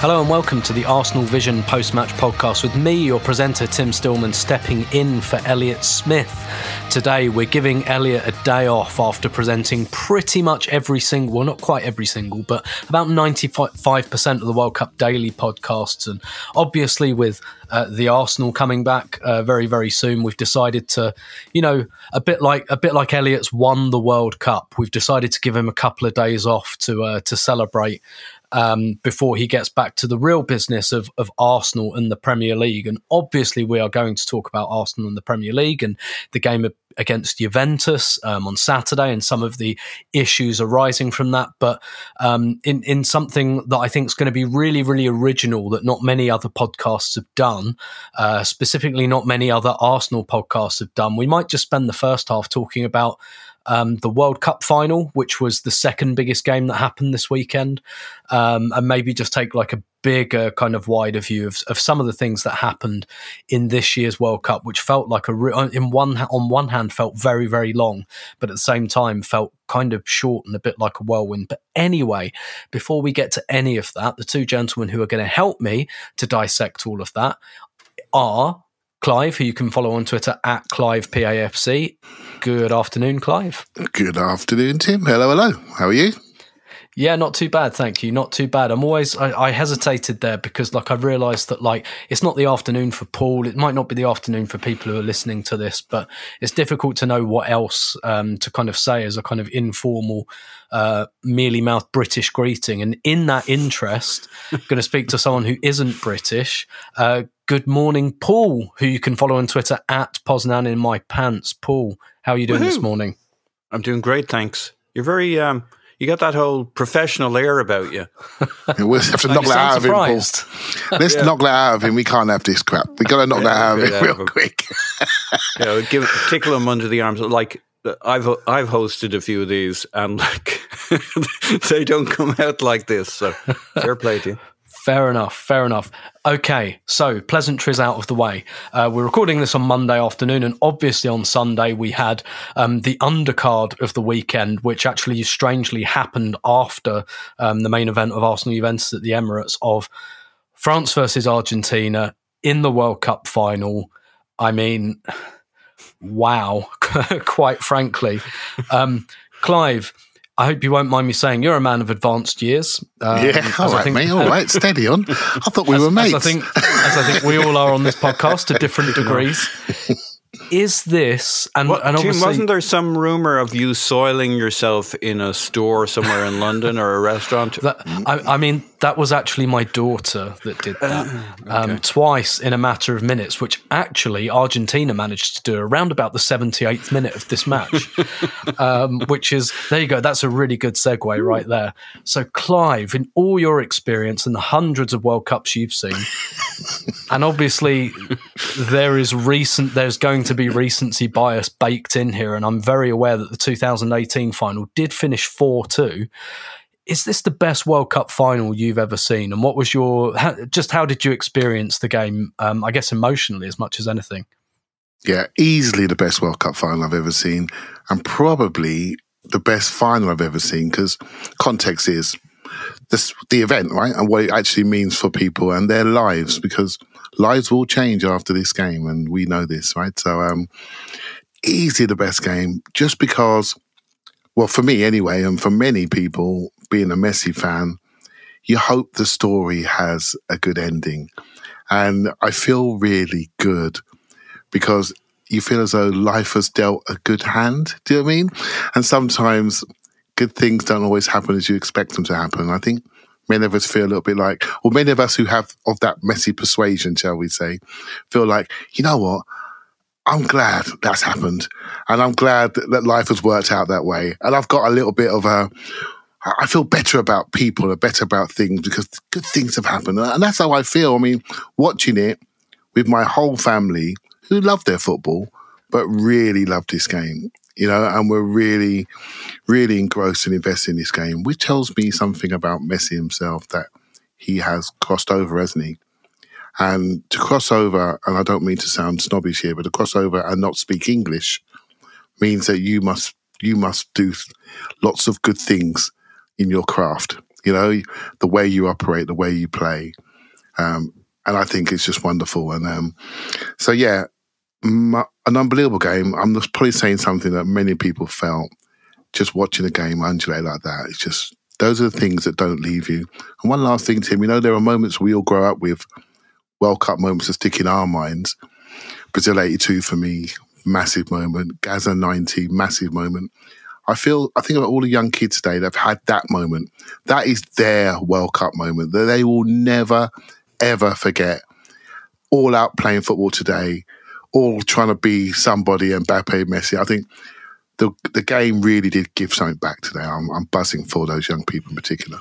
Hello and welcome to the Arsenal Vision post match podcast with me, your presenter Tim Stillman, stepping in for Elliot Smith. Today, we're giving Elliot a day off after presenting pretty much every single, well, not quite every single, but about 95% of the World Cup daily podcasts. And obviously, with uh, the Arsenal coming back uh, very, very soon, we've decided to, you know, a bit like a bit like Elliot's won the World Cup. We've decided to give him a couple of days off to uh, to celebrate um, before he gets back to the real business of, of Arsenal and the Premier League. And obviously, we are going to talk about Arsenal and the Premier League and the game against Juventus um, on Saturday and some of the issues arising from that. But um, in, in something that I think is going to be really, really original that not many other podcasts have done, uh, specifically, not many other Arsenal podcasts have done, we might just spend the first half talking about um, the World Cup final, which was the second biggest game that happened this weekend, um, and maybe just take like a bigger kind of wider view of, of some of the things that happened in this year's World Cup, which felt like a re- in one on one hand felt very very long, but at the same time felt kind of short and a bit like a whirlwind. But anyway, before we get to any of that, the two gentlemen who are going to help me to dissect all of that are Clive, who you can follow on Twitter at ClivePAFC. Good afternoon, Clive. Good afternoon, Tim. Hello, hello. How are you? Yeah, not too bad, thank you. Not too bad. I'm always I, I hesitated there because like I realised that like it's not the afternoon for Paul. It might not be the afternoon for people who are listening to this, but it's difficult to know what else um, to kind of say as a kind of informal, uh, mealy mouthed British greeting. And in that interest, I'm going to speak to someone who isn't British. Uh, good morning, Paul, who you can follow on Twitter at Poznan in my pants. Paul, how are you doing this morning? I'm doing great, thanks. You're very um you got that whole professional air about you. We'll have to knock that sound out of him, Paul. Let's knock that out of him. We can't have this crap. we got to knock Yeah, that out of him real of him. quick. You know, give tickle him under the arms. Like I've I've hosted a few of these, and like they don't come out like this. So fair play to you. Fair enough. Fair enough. Okay, so pleasantries out of the way. Uh, we're recording this on Monday afternoon, and obviously on Sunday we had um, the undercard of the weekend, which actually strangely happened after um, the main event of Arsenal Juventus at the Emirates of France versus Argentina in the World Cup final. I mean, wow, quite frankly. Um, Clive, I hope you won't mind me saying you're a man of advanced years. Um, yeah, as all I right, think- mate. All right, steady on. I thought we as, were mates. As I think, as I think we all are on this podcast to different degrees. Is this and, What, and Tim, obviously wasn't there some rumor of you soiling yourself in a store somewhere in London or a restaurant? that, I, I mean that was actually my daughter that did that um, twice in a matter of minutes, which actually Argentina managed to do around about the 78th minute of this match, um, which is, there you go, that's a really good segue right there. So, Clive, in all your experience and the hundreds of World Cups you've seen, and obviously there is recent, there's going to be recency bias baked in here, and I'm very aware that the 2018 final did finish 4 2 is this the best World Cup final you've ever seen? And what was your how, just how did you experience the game? Um, I guess emotionally as much as anything. Yeah, easily the best World Cup final I've ever seen, and probably the best final I've ever seen because context is this the event, right, and what it actually means for people and their lives because lives will change after this game, and we know this, right? So, um, easily the best game just because well, for me anyway, and for many people, being a Messi fan, you hope the story has a good ending. And I feel really good because you feel as though life has dealt a good hand. Do you know I mean? And sometimes good things don't always happen as you expect them to happen. I think many of us feel a little bit like, or many of us who have of that Messi persuasion, shall we say, feel like, you know what? I'm glad that's happened. And I'm glad that life has worked out that way. And I've got a little bit of a, I feel better about people better about things because good things have happened. And that's how I feel. I mean, watching it with my whole family who love their football, but really love this game, you know, and we're really, really engrossed and invested in this game, which tells me something about Messi himself that he has crossed over, hasn't he? And to cross over, and I don't mean to sound snobbish here, but to cross over and not speak English means that you must you must do lots of good things in your craft. You know, the way you operate, the way you play, um, and I think it's just wonderful. And um, so, yeah, my, an unbelievable game. I'm just probably saying something that many people felt just watching a game undulate like that. It's just those are the things that don't leave you. And one last thing, Tim, you know, there are moments we all grow up with World Cup moments that stick in our minds. Brazil 82 for me, massive moment. Gazza 90, massive moment. I feel, I think about all the young kids today that have had that moment. That is their World Cup moment that they will never, ever forget. All out playing football today, all trying to be somebody, and Mbappe, Messi. I think the the game really did give something back today. I'm, I'm buzzing for those young people in particular.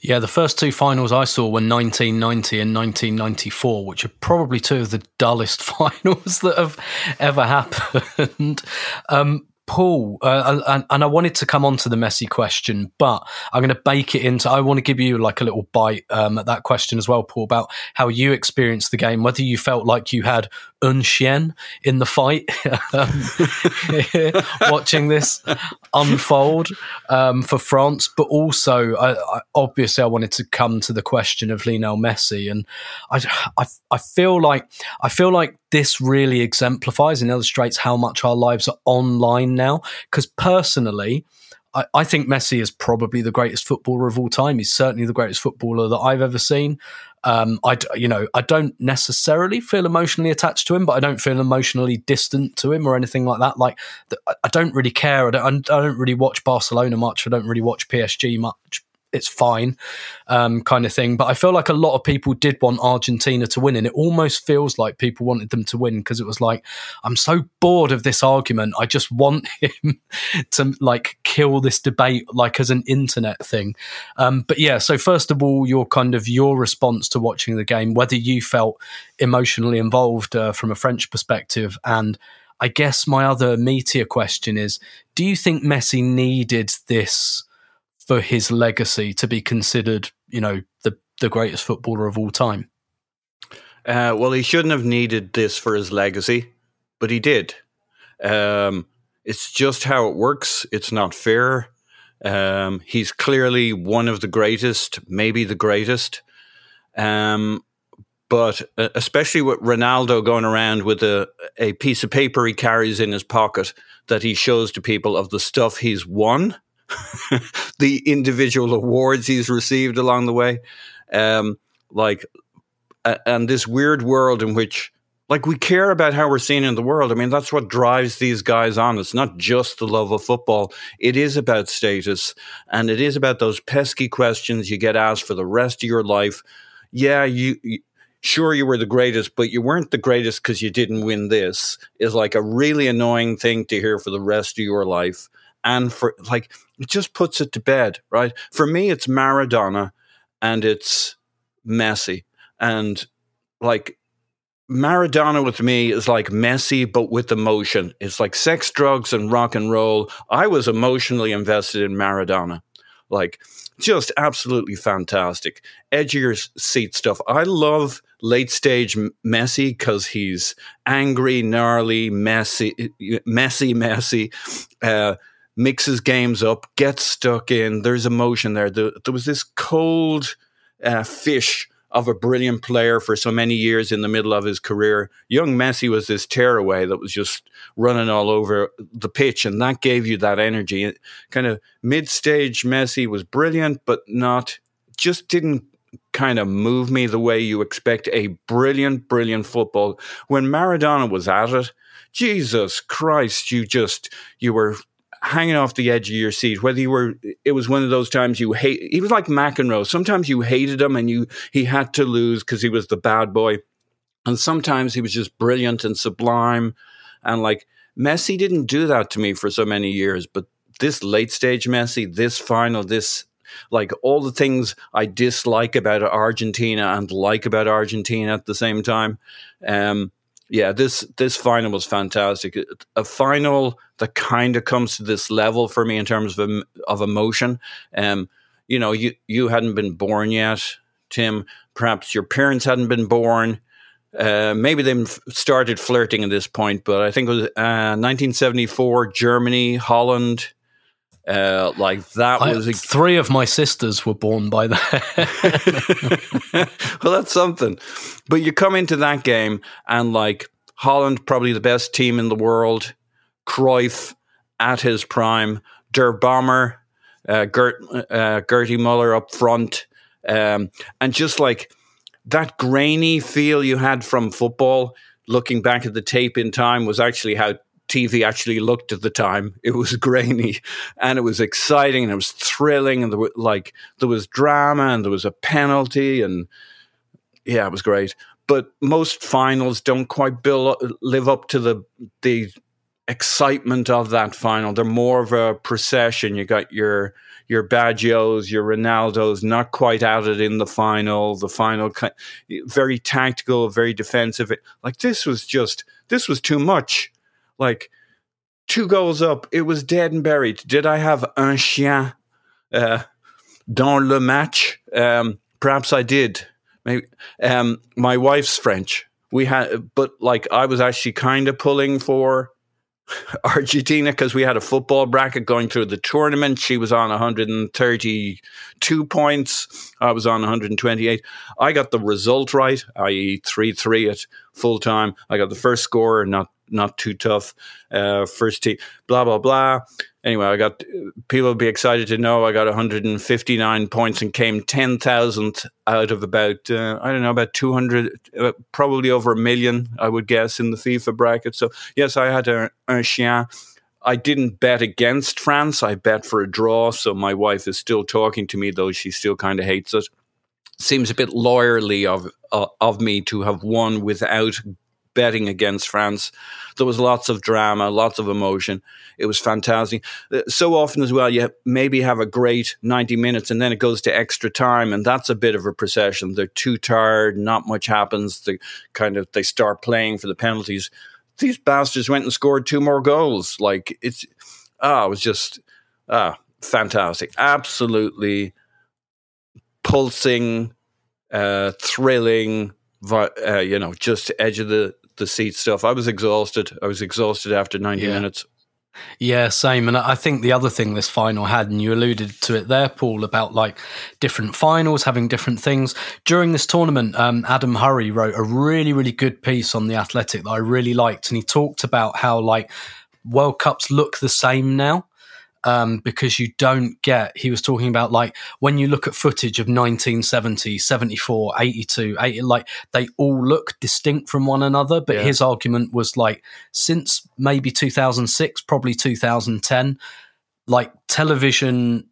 Yeah, the first two finals I saw were 1990 and 1994, which are probably two of the dullest finals that have ever happened. Um, Paul, uh, and, and, I wanted to come on to the Messi question, but I'm going to bake it into. I want to give you like a little bite um, at that question as well, Paul, about how you experienced the game, whether you felt like you had un chien in the fight, um, watching this unfold um, for France, but also I, I, obviously I wanted to come to the question of Lionel Messi, and I, I, I feel like I feel like this really exemplifies and illustrates how much our lives are online now. Because personally, I, think Messi is probably the greatest footballer of all time. He's certainly the greatest footballer that I've ever seen. Um, I, you know, I don't necessarily feel emotionally attached to him, but I don't feel emotionally distant to him or anything like that. Like, I don't really care. I don't, I don't really watch Barcelona much. I don't really watch PSG much it's fine, um, kind of thing. But I feel like a lot of people did want Argentina to win, and it almost feels like people wanted them to win because it was like, I'm so bored of this argument. I just want him to like kill this debate, like as an internet thing. Um, but yeah, so first of all, your kind of your response to watching the game, whether you felt emotionally involved uh, from a French perspective, and I guess my other meteor question is, do you think Messi needed this? For his legacy to be considered, you know, the the greatest footballer of all time? Uh, well, he shouldn't have needed this for his legacy, but he did. Um, it's just how it works. It's not fair. Um, he's clearly one of the greatest, maybe the greatest. Um, but uh, especially with Ronaldo going around with a, a piece of paper he carries in his pocket that he shows to people of the stuff he's won the individual awards he's received along the way. Um, like, and this weird world in which like we care about how we're seen in the world. I mean, that's what drives these guys on. It's not just the love of football. It is about status and it is about those pesky questions you get asked for the rest of your life. Yeah, you, you sure you were the greatest, but you weren't the greatest because you didn't win this is like a really annoying thing to hear for the rest of your life. And for like, it just puts it to bed, right? For me, it's Maradona and it's Messi. And like, Maradona with me is like Messi, but with emotion. It's like sex, drugs, and rock and roll. I was emotionally invested in Maradona. Like, just absolutely fantastic. Your seat stuff. I love late stage Messi because he's angry, gnarly, messy, messy, messy. Uh, mixes games up, gets stuck in. There's emotion there. There, there was this cold uh, fish of a brilliant player for so many years in the middle of his career. Young Messi was this tearaway that was just running all over the pitch, and that gave you that energy. Kind of mid stage Messi was brilliant, but not, just didn't kind of move me the way you expect a brilliant, brilliant football. When Maradona was at it, Jesus Christ, you just, you were hanging off the edge of your seat. Whether you were, it was one of those times you hate. He was like McEnroe. Sometimes you hated him, and you he had to lose because he was the bad boy, and sometimes he was just brilliant and sublime, and like Messi didn't do that to me for so many years, but this late stage Messi, this final, this like all the things I dislike about Argentina and like about Argentina at the same time. Um, yeah, this this final was fantastic. A final that kind of comes to this level for me in terms of of emotion. Um, you know, you you hadn't been born yet, Tim. Perhaps your parents hadn't been born. Uh, maybe they started flirting at this point, but I think it was uh, 1974, Germany, Holland, uh, like that was a- three of my sisters were born by that. well, that's something. But you come into that game and like Holland, probably the best team in the world. Cruyff at his prime. Der Bomber, uh, Gerd, uh, Gertie Muller up front, um, and just like that grainy feel you had from football. Looking back at the tape in time was actually how TV actually looked at the time. It was grainy and it was exciting and it was thrilling and there was like there was drama and there was a penalty and yeah, it was great. But most finals don't quite build live up to the the excitement of that final. They're more of a procession. You got your your Baggios, your Ronaldos, not quite out it in the final. The final, very tactical, very defensive. Like this was just this was too much like two goals up, it was dead and buried. Did I have un chien uh, dans le match? Um, perhaps I did. Maybe um, my wife's French. We had, but like I was actually kind of pulling for Argentina because we had a football bracket going through the tournament. She was on 132 points. I was on 128. I got the result right, i.e., 3 3 at full time. I got the first score, not not too tough. Uh, first team, blah blah blah. Anyway, I got people will be excited to know I got 159 points and came 10,000 out of about uh, I don't know about 200, uh, probably over a million, I would guess, in the FIFA bracket. So yes, I had a, a chien. I didn't bet against France. I bet for a draw. So my wife is still talking to me, though she still kind of hates it. Seems a bit lawyerly of uh, of me to have won without betting against France. There was lots of drama, lots of emotion. It was fantastic. Uh, so often as well, you maybe have a great 90 minutes and then it goes to extra time, and that's a bit of a procession. They're too tired, not much happens. They kind of they start playing for the penalties. These bastards went and scored two more goals. Like it's ah, it was just ah fantastic. Absolutely pulsing, uh, thrilling, uh, you know, just edge of the the seat stuff. I was exhausted. I was exhausted after 90 yeah. minutes. Yeah, same. And I think the other thing this final had, and you alluded to it there, Paul, about like different finals having different things. During this tournament, um, Adam Hurrey wrote a really, really good piece on the Athletic that I really liked. And he talked about how like World Cups look the same now. Um, because you don't get, he was talking about like when you look at footage of 1970, 74, 82, 80, like they all look distinct from one another. But Yeah. his argument was like since maybe 2006, probably 2010, like television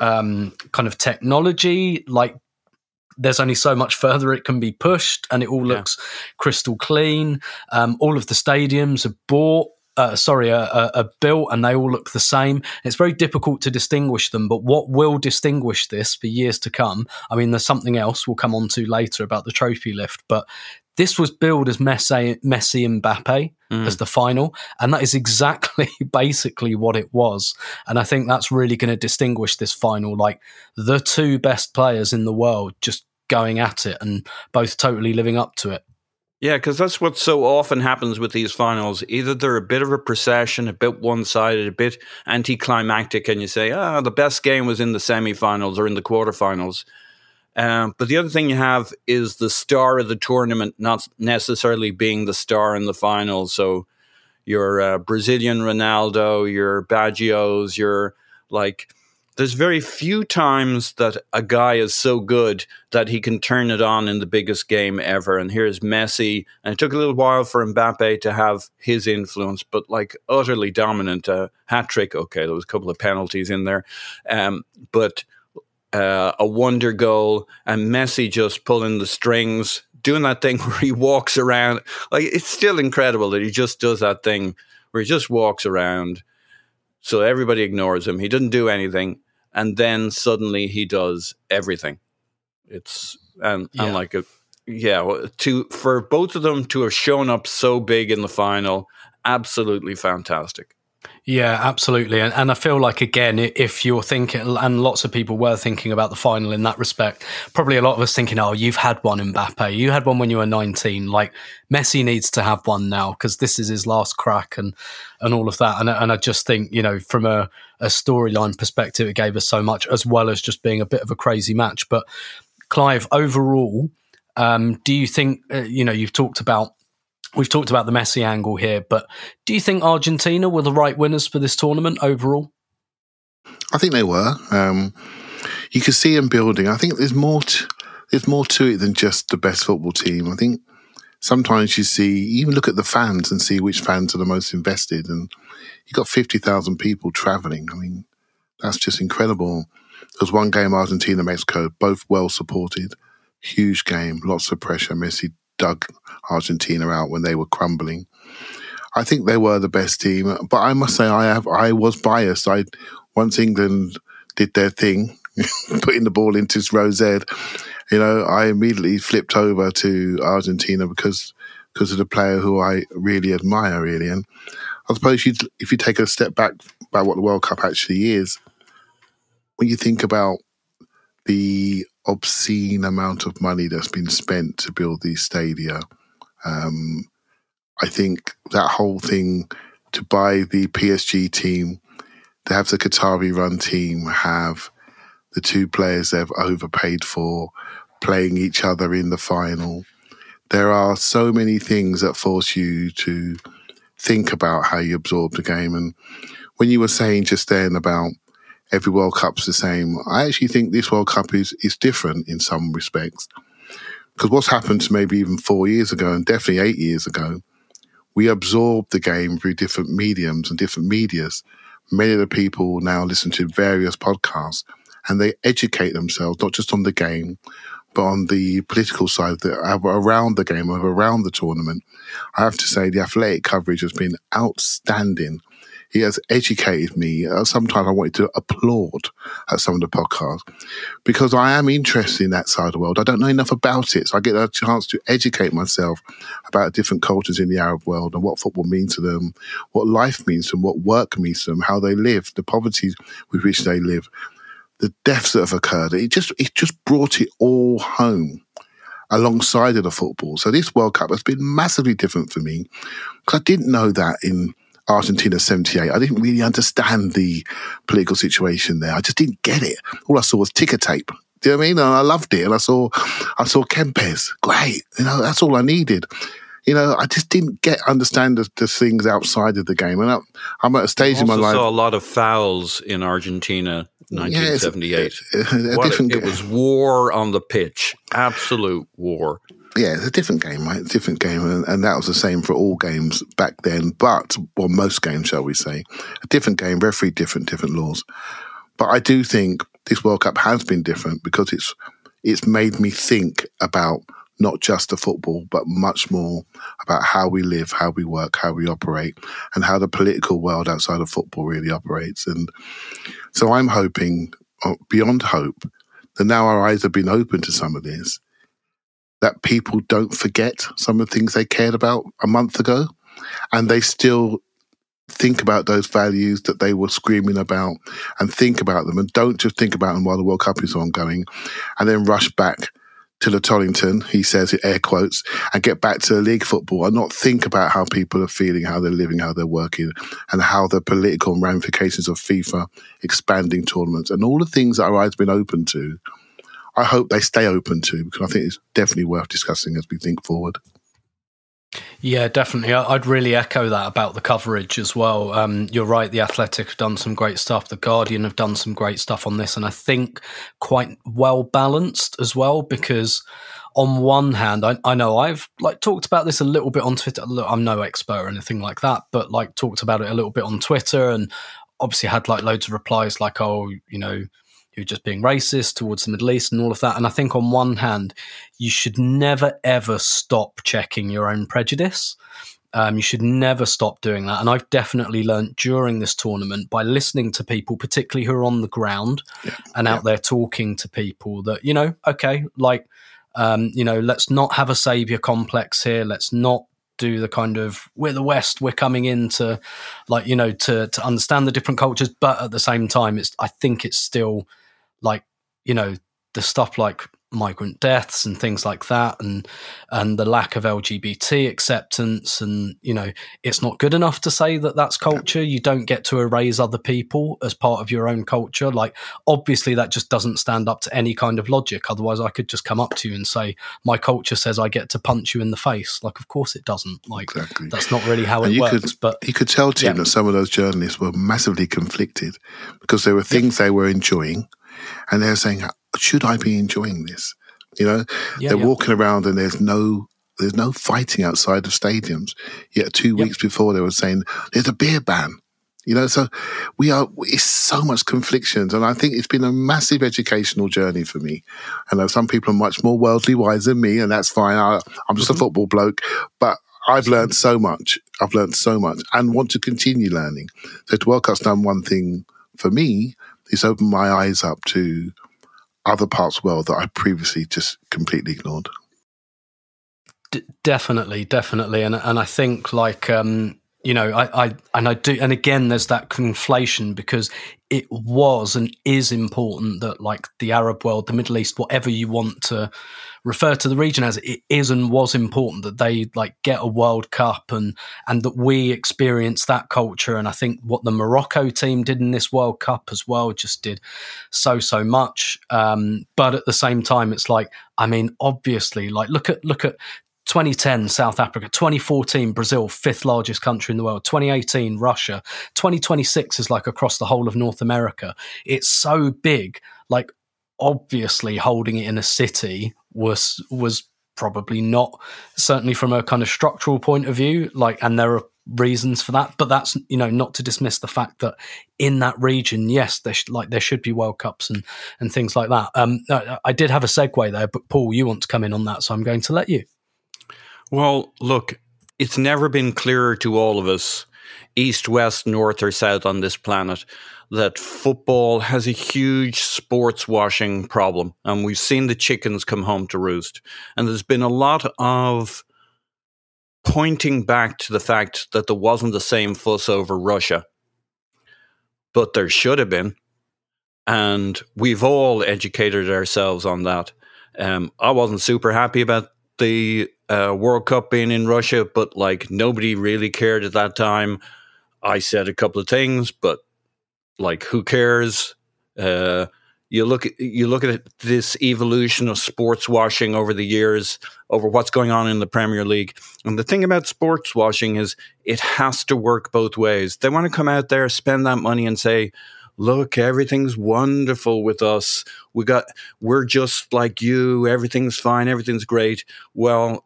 um, kind of technology, like there's only so much further it can be pushed, and it all Yeah. looks crystal clean. Um, all of the stadiums are bought. Uh, sorry, are, are, built and they all look the same. It's very difficult to distinguish them, but what will distinguish this for years to come? I mean, there's something else we'll come on to later about the trophy lift, but this was billed as Messi, Messi and Mbappe as the final, and that is exactly basically what it was. And I think that's really going to distinguish this final, like the two best players in the world just going at it and both totally living up to it. Yeah, because that's what so often happens with these finals. Either they're a bit of a procession, a bit one sided, a bit anticlimactic, and you say, ah, the best game was in the semifinals or in the quarterfinals. Um, but the other thing you have is the star of the tournament not necessarily being the star in the final. So your uh, Brazilian Ronaldo, your Baggios, your like. There's very few times that a guy is so good that he can turn it on in the biggest game ever. And here's Messi, and it took a little while for Mbappe to have his influence, but like utterly dominant. Uh, hat trick, okay, there was a couple of penalties in there, um, but uh, a wonder goal, and Messi just pulling the strings, doing that thing where he walks around. Like it's still incredible that he just does that thing where he just walks around, so everybody ignores him. He doesn't do anything, and then suddenly he does everything. It's and Yeah. and like a yeah to for both of them to have shown up so big in the final, absolutely fantastic. Yeah, absolutely. And, and I feel like, again, if you're thinking, and lots of people were thinking about the final in that respect, probably a lot of us thinking, oh, you've had one, Mbappe. You had one when you were 19. Like, Messi needs to have one now because this is his last crack and, and all of that. And, and I just think, you know, from a, a storyline perspective, it gave us so much, as well as just being a bit of a crazy match. But, Clive, overall, um, do you think, uh, you know, you've talked about We've talked about the Messi angle here, but do you think Argentina were the right winners for this tournament overall? I think they were. Um, you can see them building. I think there's more. There's more to it than just the best football team. I think sometimes you see, even look at the fans and see which fans are the most invested. And you got fifty thousand people traveling. I mean, that's just incredible. There was one game, Argentina, Mexico, both well supported. Huge game, lots of pressure. Messi dug Argentina out when they were crumbling. I think they were the best team, but I must say I have I was biased. I once England did their thing, putting the ball into Z, you know, I immediately flipped over to Argentina because because of the player who I really admire, really. And I suppose you if you take a step back about what the World Cup actually is, when you think about the obscene amount of money that's been spent to build these stadia, um, I think that whole thing to buy the PSG team, to have the Qatari run team, have the two players they've overpaid for playing each other in the final. There are so many things that force you to think about how you absorb the game. And when you were saying just then about every World Cup's the same, I actually think this World Cup is is different in some respects. Because what's happened to maybe even four years ago and definitely eight years ago, we absorb the game through different mediums and different medias. Many of the people now listen to various podcasts and they educate themselves not just on the game, but on the political side that around the game, around the tournament. I have to say the athletic coverage has been outstanding. He has educated me. Uh, Sometimes I wanted to applaud at some of the podcasts because I am interested in that side of the world. I don't know enough about it, so I get a chance to educate myself about different cultures in the Arab world and what football means to them, what life means to them, what work means to them, how they live, the poverty with which they live, the deaths that have occurred. It just it just brought it all home alongside of the football. So this World Cup has been massively different for me because I didn't know that in Argentina 78. I didn't really understand the political situation there. I just didn't get it. All I saw was ticker tape. Do you know what I mean? And I loved it. And I saw I saw Kempes. Great. You know, that's all I needed. You know, I just didn't get understand the, the things outside of the game, and I, I'm at a stage in my life. saw a lot of fouls in Argentina, Yeah, a- 1978. a- a What different it was war on the pitch, absolute war. yeah, it's a different game, right? It's a different game, and, and that was the same for all games back then. But well, most games, shall we say, a different game, referee different, different laws. But I do think this World Cup has been different because it's it's made me think about not just the football, but much more about how we live, how we work, how we operate, and how the political world outside of football really operates. And so I'm hoping, uh, beyond hope, that now our eyes have been open to some of this, that people don't forget some of the things they cared about a month ago, and they still think about those values that they were screaming about and think about them and don't just think about them while the World Cup is ongoing and then rush back to Tollington, he says air quotes, and get back to the league football and not think about how people are feeling, how they're living, how they're working, and how the political ramifications of FIFA expanding tournaments and all the things that our eyes been open to. I hope they stay open to because I think it's definitely worth discussing as we think forward. Yeah, definitely. I'd really echo that about the coverage as well. Um, you're right. The Athletic have done some great stuff. The Guardian have done some great stuff on this, and I think quite well balanced as well. Because on one hand, I, I know I've like talked about this a little bit on Twitter. Look, I'm no expert or anything like that, but like talked about it a little bit on Twitter, and obviously had like loads of replies like, "Oh, you know." You're just being racist towards the Middle East and all of that. And I think on one hand, you should never ever stop checking your own prejudice. Um, you should never stop doing that. And I've definitely learned during this tournament by listening to people, particularly who are on the ground and out there talking to people that, you know, okay, like, um, you know, let's not have a savior complex here. Let's not do the kind of we're the West, we're coming in to like, you know, to to understand the different cultures, but at the same time, it's I think it's still like, you know, the stuff like migrant deaths and things like that and and the lack of LGBT acceptance and you know it's not good enough to say that that's culture. You don't get to erase other people as part of your own culture. Like obviously that just doesn't stand up to any kind of logic. Otherwise I could just come up to you and say my culture says I get to punch you in the face. Like of course it doesn't. Like Exactly. that's not really how And it works could, but you could tell, Tim, Yeah. that some of those journalists were massively conflicted because there were things they were enjoying, and they're saying, "Should I be enjoying this?" You know, Yeah, they're yeah. walking around and there's no there's no fighting outside of stadiums. Yet two Yep. weeks before they were saying there's a beer ban. You know, so we are. It's so much conflictions, and I think it's been a massive educational journey for me. I know some people are much more worldly wise than me, and that's fine. I, I'm just a mm-hmm. football bloke, but I've learned so much. I've learned so much, and want to continue learning. So, the World Cup's done one thing for me: it's opened my eyes up to other parts of the world that I previously just completely ignored. D- definitely, definitely, and and I think like um, you know, I, I and I do, and again, there's that conflation because it was and is important that like the Arab world, the Middle East, whatever you want to refer to the region as, it is and was important that they like get a World Cup and and that we experience that culture. And I think what the Morocco team did in this World Cup as well just did so so much. Um, but at the same time, it's like I mean, obviously, like look at look at 2010 South Africa, 2014 Brazil, fifth largest country in the world, 2018 Russia, 2026 is like across the whole of North America. It's so big. Like obviously holding it in a city was was probably not certainly from a kind of structural point of view like and there are reasons for that but that's you know not to dismiss the fact that in that region yes there sh- like there should be world cups and and things like that. Um I, I did have a segue there but paul you want to come in on that so i'm going to let you. Well, look, it's never been clearer to all of us, east, west, north, or south on this planet, that football has a huge sports washing problem. And we've seen the chickens come home to roost. And there's been a lot of pointing back to the fact that there wasn't the same fuss over Russia, but there should have been. And we've all educated ourselves on that. Um, I wasn't super happy about the uh, World Cup being in Russia, but like nobody really cared at that time. I said a couple of things, but like who cares? Uh, you look you look at this evolution of sports washing over the years, over what's going on in the Premier League. And the thing about sports washing is it has to work both ways. They want to come out there, spend that money, and say, "Look, everything's wonderful with us. We got, we're just like you. Everything's fine. Everything's great." Well,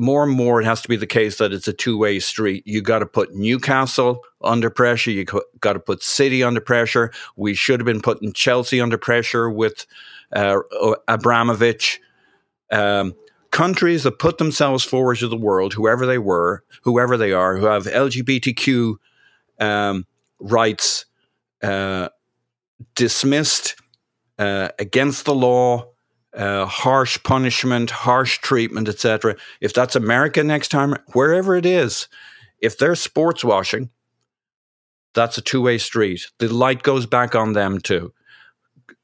more and more it has to be the case that it's a two-way street. You got to put Newcastle under pressure. You got to put City under pressure. We should have been putting Chelsea under pressure with uh, Abramovich. Um, countries that put themselves forward to the world, whoever they were, whoever they are, who have LGBTQ um, rights uh, dismissed uh, against the law uh, harsh punishment, harsh treatment, etc. If that's America next time, wherever it is, if they're sports washing, that's a two way street. The light goes back on them too.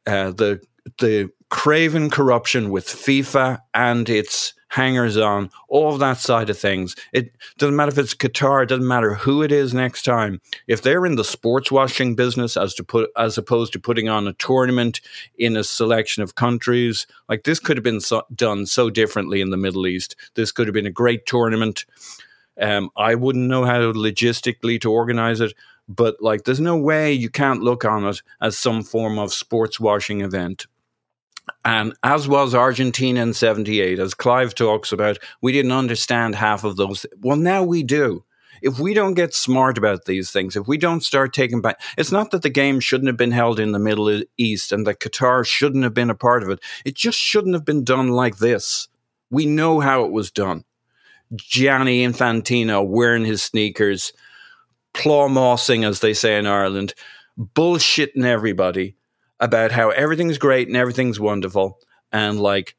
Uh, the the craven corruption with FIFA and its hangers on, all of that side of things. It doesn't matter if it's Qatar, it doesn't matter who it is next time. If they're in the sports washing business as to put as opposed to putting on a tournament in a selection of countries, like this could have been so, done so differently in the Middle East. This could have been a great tournament. Um, I wouldn't know how logistically to organize it, but like there's no way you can't look on it as some form of sports washing event. And as was Argentina in 78, as Clive talks about, we didn't understand half of those. Well, now we do. If we don't get smart about these things, if we don't start taking back, it's not that the game shouldn't have been held in the Middle East and that Qatar shouldn't have been a part of it. It just shouldn't have been done like this. We know how it was done. Gianni Infantino wearing his sneakers, plámásing, as they say in Ireland, bullshitting everybody about how everything's great and everything's wonderful and like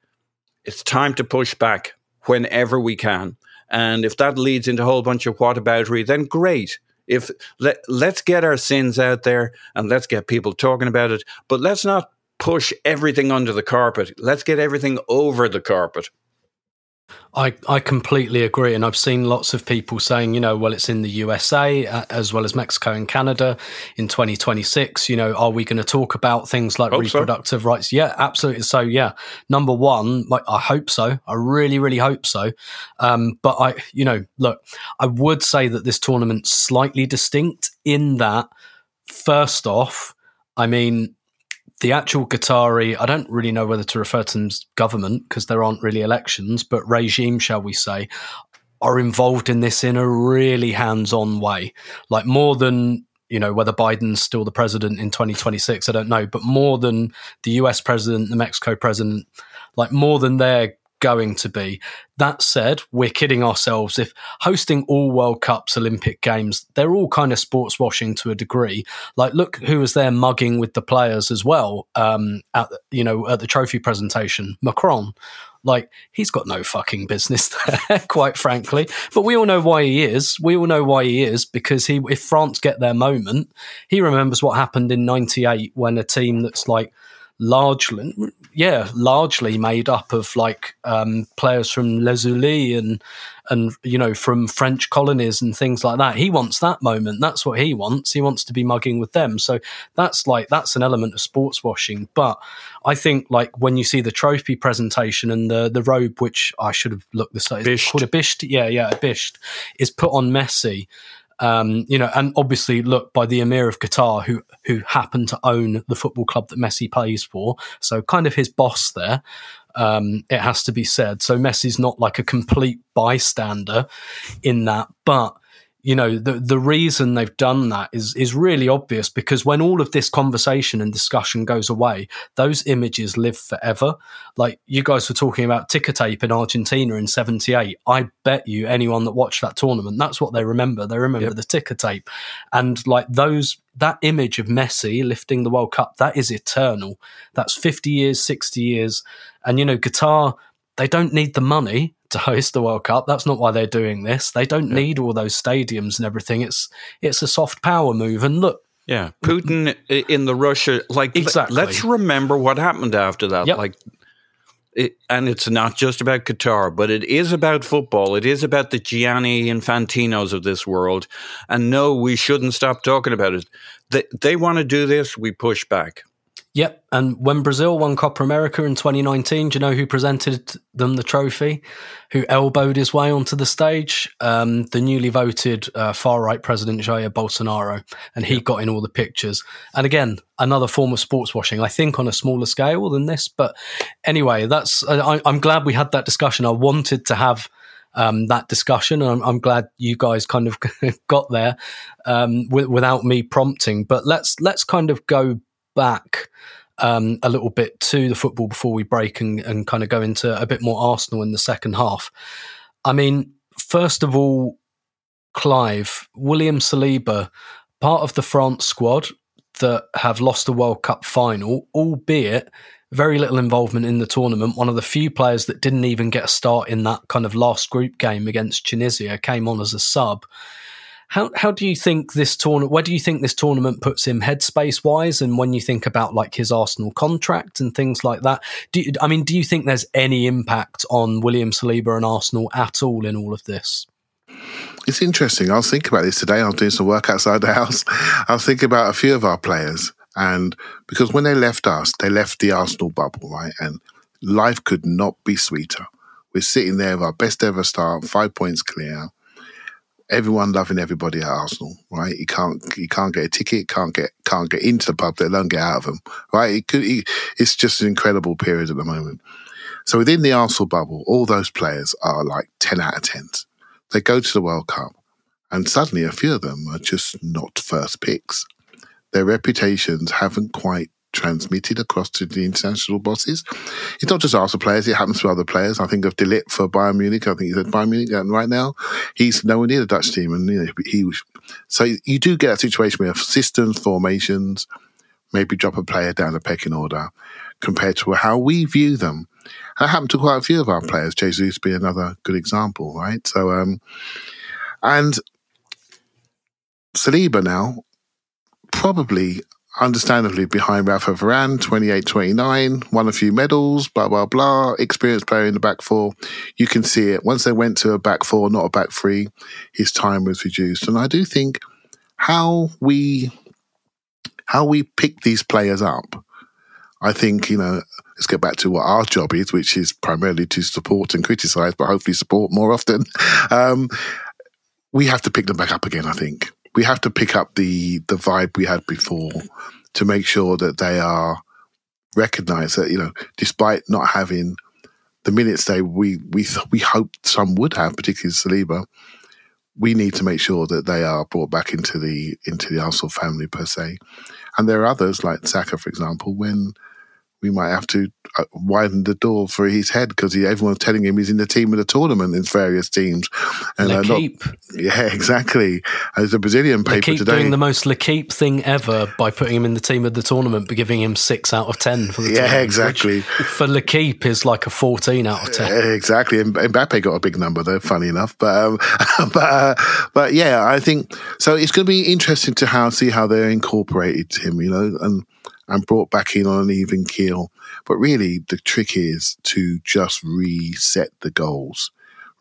it's time to push back whenever we can. And if that leads into a whole bunch of whataboutery, then great. If let, let's get our sins out there and let's get people talking about it, but let's not push everything under the carpet. Let's get everything over the carpet. I, I completely agree. And I've seen lots of people saying, you know, well, it's in the USA uh, as well as Mexico and Canada in 2026. You know, are we going to talk about things like Hope reproductive so. rights? Yeah, absolutely. So, yeah, number one, like, I hope so. I really, really hope so. Um, but I, you know, look, I would say that this tournament's slightly distinct in that, first off, I mean, the actual Qatari, I don't really know whether to refer to them as government because there aren't really elections, but regime, shall we say, are involved in this in a really hands on way. Like more than, you know, whether Biden's still the president in 2026, I don't know, but more than the US president, the Mexico president, like more than they're going to be. That said, we're kidding ourselves. If hosting all World Cups, Olympic Games, they're all kind of sports washing to a degree. Like, look who was there mugging with the players as well. Um, at you know at the trophy presentation, Macron. Like he's got no fucking business there, quite frankly. But we all know why he is. We all know why he is because he, if France get their moment, he remembers what happened in '98 when a team that's like largely, yeah, largely made up of like um, players from Les Ulis and and you know from French colonies and things like that. He wants that moment. That's what he wants. He wants to be mugging with them. So that's like that's an element of sports washing. But I think like when you see the trophy presentation and the the robe, which I should have looked this up, Bisht. called a bisht. Yeah, yeah, a bisht is put on Messi. Um, you know, and obviously, look by the Emir of Qatar, who who happened to own the football club that Messi plays for, so kind of his boss there. Um, it has to be said. So Messi's not like a complete bystander in that, but you know the the reason they've done that is is really obvious because when all of this conversation and discussion goes away, those images live forever. Like you guys were talking about ticker tape in Argentina in '78. I bet you anyone that watched that tournament, that's what they remember. They remember Yep. the ticker tape, and like those that image of Messi lifting the World Cup that is eternal. That's 50 years, 60 years, and you know Qatar they don't need the money to host the World Cup. That's not why they're doing this. They don't need all those stadiums and everything. It's it's a soft power move. And look, Yeah, Putin in the Russia, like Exactly. let's remember what happened after that. Yep. Like, it, and it's not just about Qatar, but it is about football. It is about the Gianni Infantinos of this world. And no, we shouldn't stop talking about it. They, they want to do this. We push back. Yep. And when Brazil won Copa America in 2019, do you know who presented them the trophy? Who elbowed his way onto the stage? Um, the newly voted uh, far right president Jair Bolsonaro. And he got in all the pictures. And again, another form of sports washing, I think on a smaller scale than this. But anyway, that's, I, I'm glad we had that discussion. I wanted to have um, that discussion. And I'm, I'm, glad you guys kind of got there um, w- without me prompting. But let's let's kind of go back um, a little bit to the football before we break and, and kind of go into a bit more Arsenal in the second half. I mean, first of all, Clive, William Saliba, part of the France squad that have lost the World Cup final, albeit very little involvement in the tournament. One of the few players that didn't even get a start in that kind of last group game against Tunisia came on as a sub. How how do you think this tournament? Where do you think this tournament puts him headspace wise? And when you think about like his Arsenal contract and things like that, do you, I mean, do you think there's any impact on William Saliba and Arsenal at all in all of this? It's interesting. I was thinking about this today. I was doing some work outside the house. I was thinking about a few of our players, and because when they left us, they left the Arsenal bubble, right? And life could not be sweeter. We're sitting there with our best ever start, five points clear everyone loving everybody at Arsenal, right? You can't you can't get a ticket, can't get can't get into the pub, let alone get out of them, right? It could, it, it's just an incredible period at the moment. So within the Arsenal bubble, all those players are like ten out of tens. They go to the World Cup, and suddenly a few of them are just not first picks. Their reputations haven't quite transmitted across to the international bosses. It's not just Arsenal players; it happens to other players. I think of De for Bayern Munich. I think he's at Bayern Munich, and right now he's nowhere near the Dutch team. And you know, he so you do get a situation where systems, formations, maybe drop a player down the pecking order compared to how we view them. That happened to quite a few of our players. Jesus be another good example, right? So, um, and Saliba now probably understandably behind Rafa Varane, 28 29, won a few medals, blah, blah, blah, experienced player in the back four. You can see it. Once they went to a back four, not a back three, his time was reduced. And I do think how we how we pick these players up, I think, you know, let's get back to what our job is, which is primarily to support and criticize, but hopefully support more often. Um, we have to pick them back up again, I think we have to pick up the the vibe we had before to make sure that they are recognized that you know despite not having the minutes they we we we hoped some would have particularly Saliba we need to make sure that they are brought back into the into the Arsenal family per se. And there are others like Saka for example when we might have to uh, widen the door for his head because everyone's telling him he's in the team of the tournament in various teams. And uh, not, yeah, exactly. As a Parisian paper L'Équipe today, doing the most L'Équipe thing ever by putting him in the team of the tournament, but giving him six out of ten for the yeah, exactly. For L'Équipe is like a fourteen out of ten. Yeah, exactly. And Mbappe got a big number though, funny enough. But um, but uh, but yeah, I think so. It's going to be interesting to how see how they're incorporated him. You know, and and brought back in on an even keel. But really, the trick is to just reset the goals,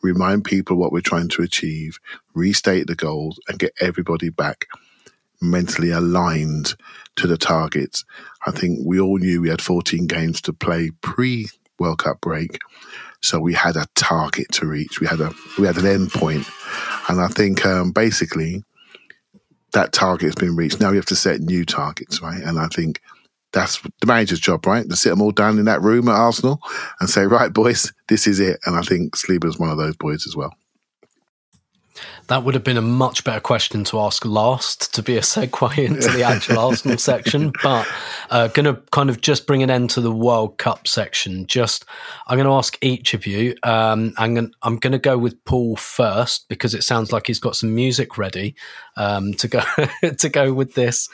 remind people what we're trying to achieve, restate the goals, and get everybody back mentally aligned to the targets. I think we all knew we had 14 games to play pre World Cup break. So we had a target to reach. We had a we had an end point, and I think um, basically that target has been reached. Now we have to set new targets, right? And I think that's the manager's job, right? To sit them all down in that room at Arsenal and say, right, boys, this is it. And I think Saliba's one of those boys as well. That would have been a much better question to ask last to be a segue into the actual Arsenal section. But uh, going to kind of just bring an end to the World Cup section. Just, I'm going to ask each of you. Um, I'm going I'm going to go with Paul first because it sounds like he's got some music ready um, to go to go with this.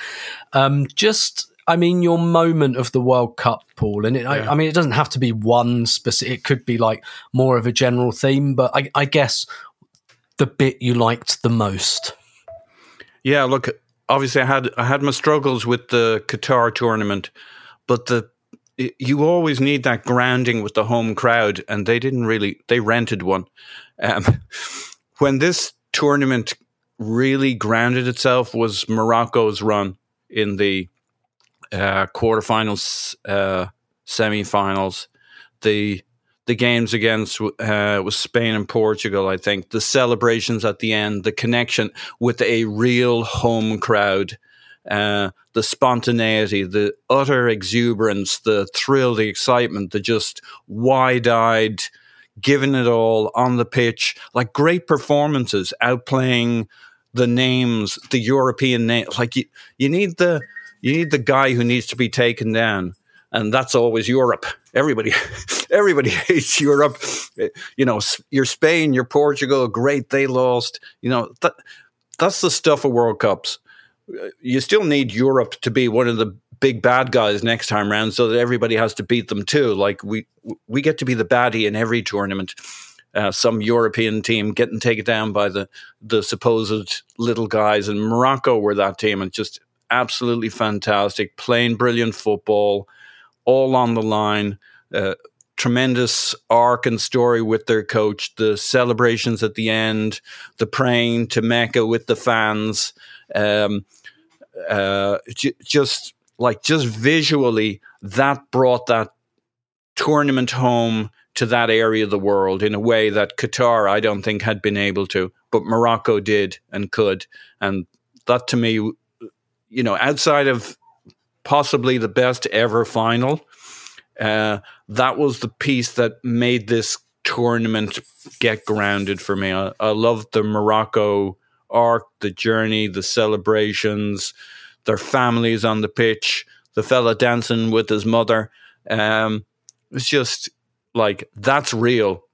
Um, just I mean, your moment of the World Cup, Paul, and it, yeah. I, I, mean, it doesn't have to be one specific. It could be like more of a general theme, but I, I guess the bit you liked the most? Yeah, look, obviously I had I had my struggles with the Qatar tournament, but the you always need that grounding with the home crowd, and they didn't really. They rented one. Um, when this tournament really grounded itself was Morocco's run in the uh, quarterfinals, uh, semifinals, the the games against uh, Spain and Portugal. I think the celebrations at the end, the connection with a real home crowd, uh, the spontaneity, the utter exuberance, the thrill, the excitement, the just wide eyed, giving it all on the pitch, like great performances, outplaying the names, the European names. Like you, you need the you need the guy who needs to be taken down, and that's always Europe. Everybody, everybody hates Europe. You know, you're Spain, you're Portugal. Great, they lost. You know that that's the stuff of World Cups. You still need Europe to be one of the big bad guys next time round, so that everybody has to beat them too. Like we we get to be the baddie in every tournament. Uh, some European team getting taken down by the the supposed little guys, and Morocco were that team, and just absolutely fantastic, playing brilliant football, all on the line. Uh, tremendous arc and story with their coach, the celebrations at the end, the praying to Mecca with the fans, um, uh, j- just like just visually, that brought that tournament home to that area of the world in a way that Qatar, I don't think, had been able to, but Morocco did and could. And that to me, you know, outside of possibly the best ever final, uh, that was the piece that made this tournament get grounded for me. I, I love the Morocco arc, the journey, the celebrations, their families on the pitch, the fella dancing with his mother. Um, it's just like that's real.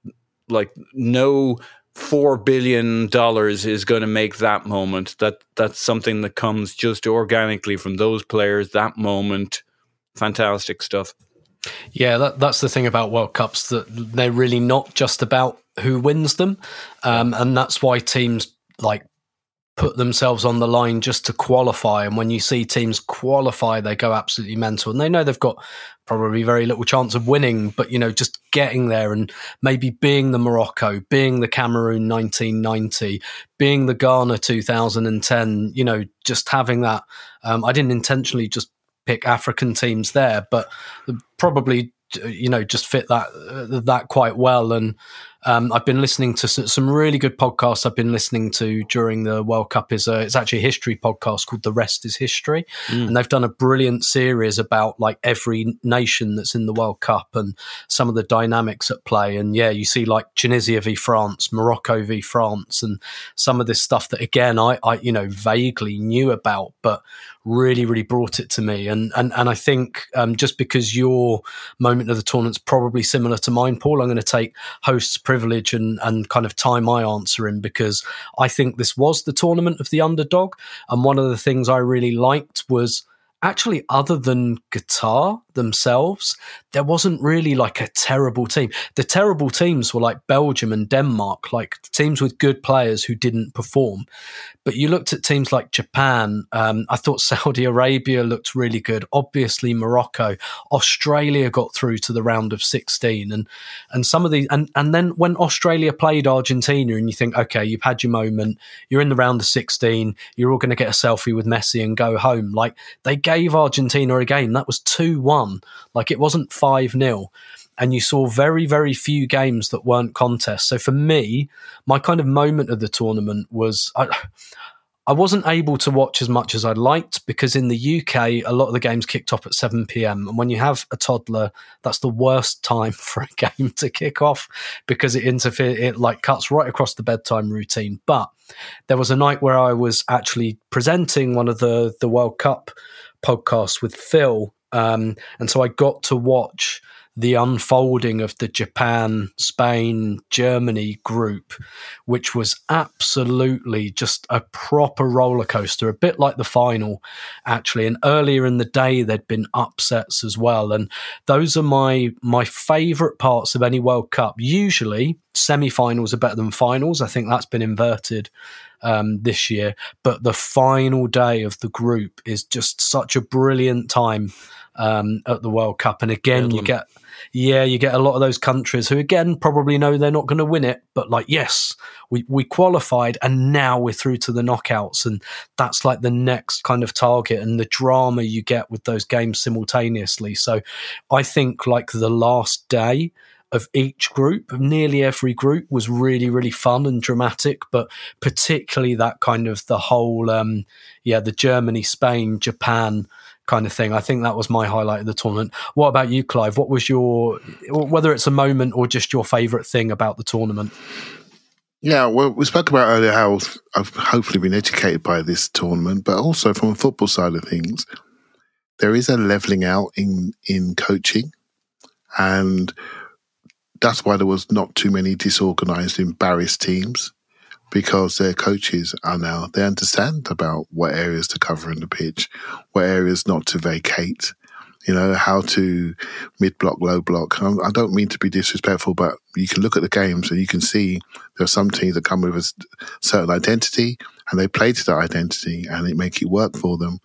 Like no four billion dollars is going to make that moment. That that's something that comes just organically from those players. That moment, fantastic stuff. Yeah, that, that's the thing about World Cups that they're really not just about who wins them, um, and that's why teams like put themselves on the line just to qualify. And when you see teams qualify, they go absolutely mental, and they know they've got probably very little chance of winning, but you know, just getting there and maybe being the Morocco, being the Cameroon 1990, being the Ghana 2010, you know, just having that. Um, I didn't intentionally just pick African teams there, but probably you know just fit that uh, that quite well and um, I've been listening to some really good podcasts. I've been listening to during the World Cup is a, it's actually a history podcast called The Rest Is History, mm. and they've done a brilliant series about like every nation that's in the World Cup and some of the dynamics at play. And yeah, you see like Tunisia v France, Morocco v France, and some of this stuff that again I, I you know vaguely knew about, but really, really brought it to me. And and and I think um, just because your moment of the tournament's probably similar to mine, Paul, I'm going to take host's privilege and and kind of tie my answer in because I think this was the tournament of the underdog. And one of the things I really liked was actually, other than Qatar themselves, there wasn't really like a terrible team. The terrible teams were like Belgium and Denmark, like teams with good players who didn't perform. But you looked at teams like Japan. Um, I thought Saudi Arabia looked really good. Obviously, Morocco, Australia got through to the round of sixteen, and and some of these, and and then when Australia played Argentina, and you think, okay, you've had your moment, you're in the round of sixteen, you're all going to get a selfie with Messi and go home. Like they gave Argentina a game that was two one, like it wasn't five 0 and you saw very, very few games that weren't contests. So for me, my kind of moment of the tournament was I, I wasn't able to watch as much as I liked because in the UK, a lot of the games kicked off at 7 p.m. And when you have a toddler, that's the worst time for a game to kick off because it interferes, it like cuts right across the bedtime routine. But there was a night where I was actually presenting one of the, the World Cup podcasts with Phil. Um, and so I got to watch the unfolding of the Japan, Spain, Germany group, which was absolutely just a proper roller coaster, a bit like the final, actually. And earlier in the day, there'd been upsets as well. And those are my my favourite parts of any World Cup. Usually, semi-finals are better than finals. I think that's been inverted um, this year. But the final day of the group is just such a brilliant time um, at the World Cup. And again, you get yeah, you get a lot of those countries who again probably know they're not going to win it, but like, yes, we, we qualified and now we're through to the knockouts. And that's like the next kind of target and the drama you get with those games simultaneously. So I think like the last day of each group, nearly every group was really, really fun and dramatic, but particularly that kind of the whole, um, yeah, the Germany, Spain, Japan, kind of thing. I think that was my highlight of the tournament. What about you, Clive? What was your, whether it's a moment or just your favourite thing about the tournament? Yeah, well, we spoke about earlier how I've hopefully been educated by this tournament, but also from a football side of things, there is a leveling out in in coaching, and that's why there was not too many disorganized, embarrassed teams because their coaches are now, they understand about what areas to cover in the pitch, what areas not to vacate, you know, how to mid block, low block. I don't mean to be disrespectful, but you can look at the games and you can see there are some teams that come with a certain identity and they play to that identity and it make it work for them.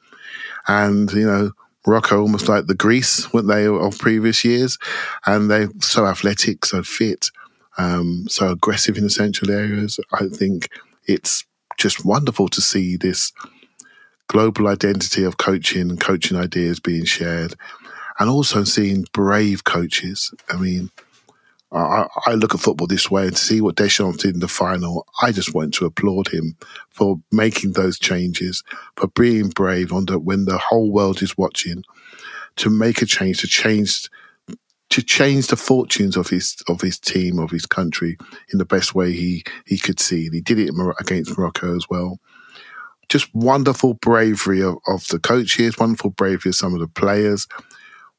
And, you know, Morocco almost like the Greece, weren't they, of previous years? And they're so athletic, so fit um, so aggressive in essential areas. I think it's just wonderful to see this global identity of coaching and coaching ideas being shared, and also seeing brave coaches. I mean, I, I, look at football this way and to see what Deschamps did in the final, I just want to applaud him for making those changes, for being brave the, when the whole world is watching, to make a change, to change to change the fortunes of his of his team of his country in the best way he he could see. And he did it against Morocco as well. Just wonderful bravery of, of the coaches, wonderful bravery of some of the players,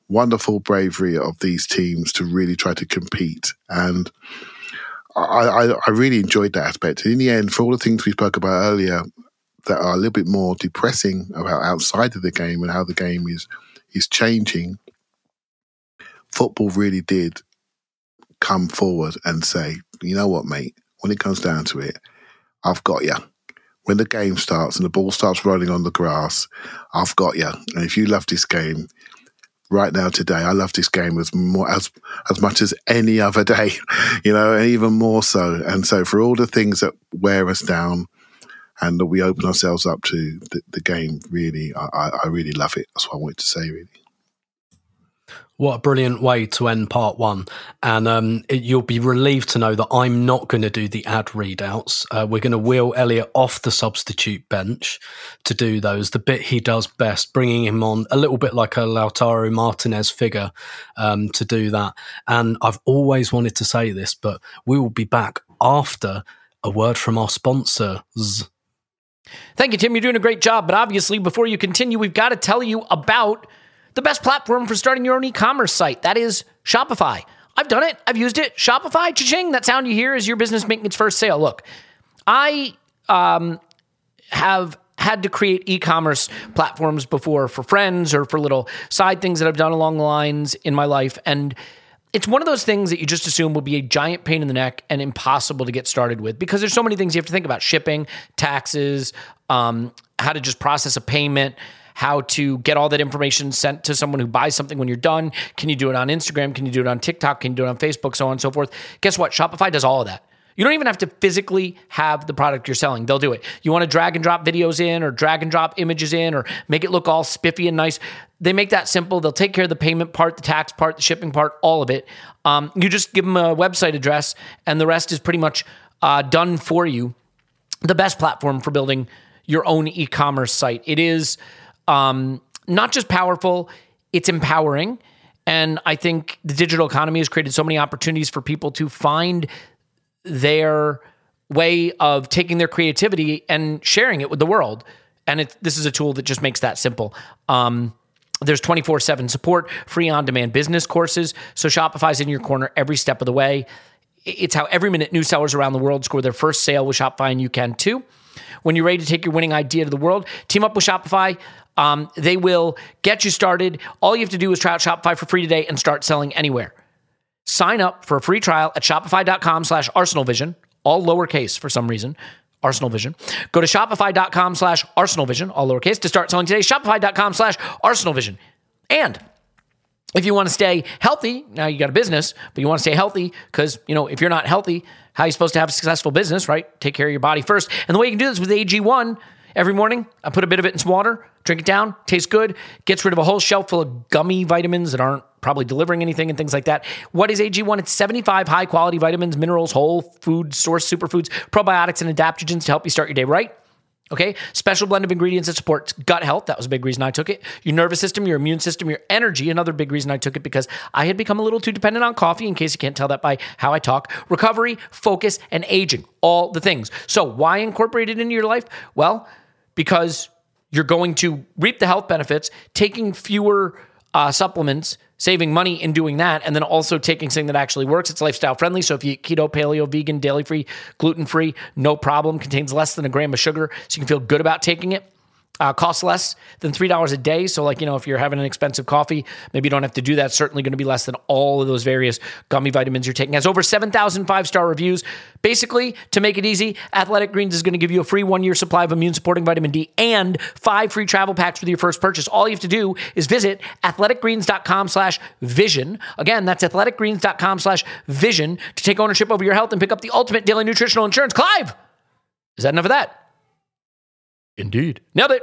wonderful bravery of these teams to really try to compete. And I, I, I really enjoyed that aspect. And in the end, for all the things we spoke about earlier that are a little bit more depressing about outside of the game and how the game is is changing, football really did come forward and say, you know what, mate, when it comes down to it, I've got you. When the game starts and the ball starts rolling on the grass, I've got you. And if you love this game, right now today, I love this game as more as as much as any other day, you know, and even more so. And so, for all the things that wear us down and that we open ourselves up to, the, the game really, I, I really love it. That's what I wanted to say, really. What a brilliant way to end part one. And um, it, you'll be relieved to know that I'm not going to do the ad readouts. Uh, we're going to wheel Elliot off the substitute bench to do those, the bit he does best, bringing him on a little bit like a Lautaro Martinez figure um, to do that. And I've always wanted to say this, but we will be back after a word from our sponsors. Thank you, Tim. You're doing a great job. But obviously, before you continue, we've got to tell you about the best platform for starting your own e commerce site. That is Shopify. I've done it, I've used it. Shopify, cha-ching, that sound you hear is your business making its first sale. Look, I um, have had to create e-commerce platforms before for friends or for little side things that I've done along the lines in my life and it's one of those things that you just assume will be a giant pain in the neck and impossible to get started with because there's so many things you have to think about shipping taxes um, how to just process a payment how to get all that information sent to someone who buys something when you're done. Can you do it on Instagram? Can you do it on TikTok? Can you do it on Facebook? So on and so forth. Guess what? Shopify does all of that. You don't even have to physically have the product you're selling. They'll do it. You want to drag and drop videos in or drag and drop images in or make it look all spiffy and nice. They make that simple. They'll take care of the payment part, the tax part, the shipping part, all of it. Um, you just give them a website address, and the rest is pretty much uh, done for you. The best platform for building your own e commerce site. It is um, not just powerful, it's empowering. And I think the digital economy has created so many opportunities for people to find their way of taking their creativity and sharing it with the world. And it, this is a tool that just makes that simple. Um, there's 24 7 support, free on demand business courses. So Shopify's in your corner every step of the way. It's how every minute new sellers around the world score their first sale with Shopify, and you can too. When you're ready to take your winning idea to the world, team up with Shopify. Um, they will get you started. All you have to do is try out Shopify for free today and start selling anywhere. Sign up for a free trial at shopify.com slash arsenalvision, all lowercase for some reason. Arsenal Vision. Go to shopify.com slash Arsenal Vision, all lowercase, to start selling today. Shopify.com slash Arsenal Vision. And if you want to stay healthy, now you got a business, but you want to stay healthy because, you know, if you're not healthy, how are you supposed to have a successful business, right? Take care of your body first. And the way you can do this with AG1, every morning I put a bit of it in some water, drink it down, tastes good, gets rid of a whole shelf full of gummy vitamins that aren't probably delivering anything and things like that. What is AG1? It's 75 high quality vitamins, minerals, whole food source superfoods, probiotics, and adaptogens to help you start your day right. Okay, special blend of ingredients that supports gut health. That was a big reason I took it. Your nervous system, your immune system, your energy. Another big reason I took it because I had become a little too dependent on coffee, in case you can't tell that by how I talk. Recovery, focus, and aging. All the things. So, why incorporate it into your life? Well, because you're going to reap the health benefits, taking fewer uh, supplements, saving money in doing that, and then also taking something that actually works. It's lifestyle friendly. So if you eat keto, paleo, vegan, dairy free, gluten free, no problem. Contains less than a gram of sugar, so you can feel good about taking it. Uh, costs less than three dollars a day. So, like you know, if you're having an expensive coffee, maybe you don't have to do that. It's certainly going to be less than all of those various gummy vitamins you're taking. It has over 7,000 five star reviews. Basically, to make it easy, Athletic Greens is going to give you a free one year supply of immune supporting vitamin D and five free travel packs with your first purchase. All you have to do is visit athleticgreens.com/vision. Again, that's athleticgreens.com/vision to take ownership over your health and pick up the ultimate daily nutritional insurance. Clive, is that enough of that? Indeed. Nailed it.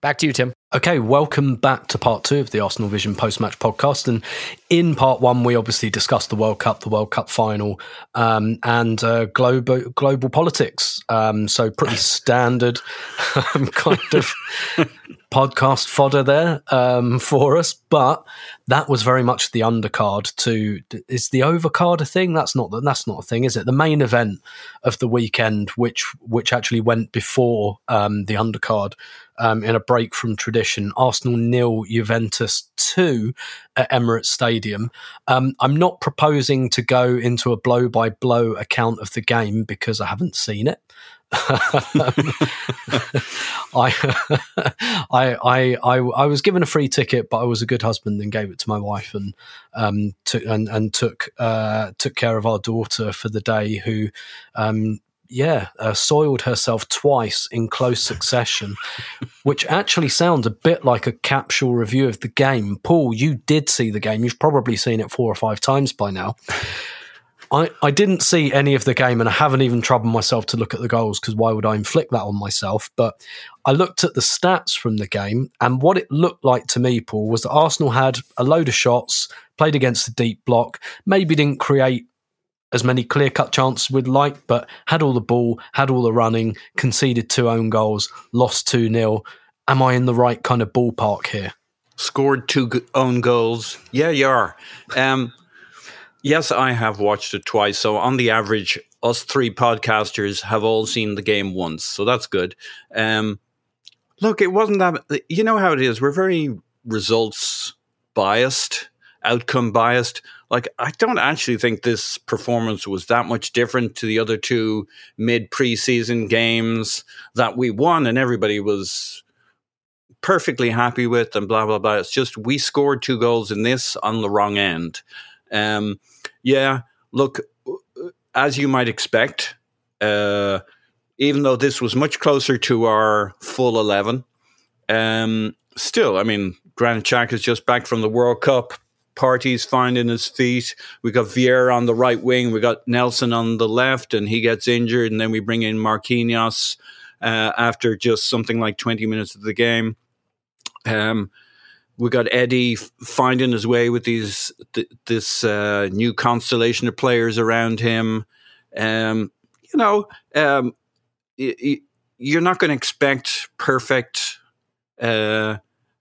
Back to you, Tim. Okay, welcome back to part two of the Arsenal Vision post match podcast. And in part one, we obviously discussed the World Cup, the World Cup final, um, and uh, global global politics. Um, so pretty standard um, kind of podcast fodder there um, for us. But that was very much the undercard to is the overcard a thing? That's not that's not a thing, is it? The main event of the weekend, which which actually went before um, the undercard um, in a break from tradition. Arsenal nil, Juventus two at Emirates Stadium. Um, I'm not proposing to go into a blow by blow account of the game because I haven't seen it. I, I, I, I, was given a free ticket, but I was a good husband and gave it to my wife and um, took and, and took uh, took care of our daughter for the day, who um, yeah, uh, soiled herself twice in close succession, which actually sounds a bit like a capsule review of the game. Paul, you did see the game. You've probably seen it four or five times by now. I, I didn't see any of the game and I haven't even troubled myself to look at the goals because why would I inflict that on myself? But I looked at the stats from the game and what it looked like to me, Paul, was that Arsenal had a load of shots, played against the deep block, maybe didn't create as many clear cut chances we'd like, but had all the ball, had all the running, conceded two own goals, lost 2 0. Am I in the right kind of ballpark here? Scored two own goals. Yeah, you are. Um, yes, I have watched it twice. So, on the average, us three podcasters have all seen the game once. So, that's good. Um, look, it wasn't that. You know how it is. We're very results biased, outcome biased like I don't actually think this performance was that much different to the other two mid preseason games that we won and everybody was perfectly happy with and blah blah blah. It's just we scored two goals in this on the wrong end. Um, yeah, look, as you might expect, uh, even though this was much closer to our full eleven, um, still, I mean, Granit Xhaka is just back from the World Cup Partey's finding his feet. We got Vieira on the right wing. We got Nelson on the left, and he gets injured. And then we bring in Marquinhos uh, after just something like 20 minutes of the game. Um, we got Eddie finding his way with these th- this uh, new constellation of players around him. Um, you know, um, y- y- you're not going to expect perfect uh,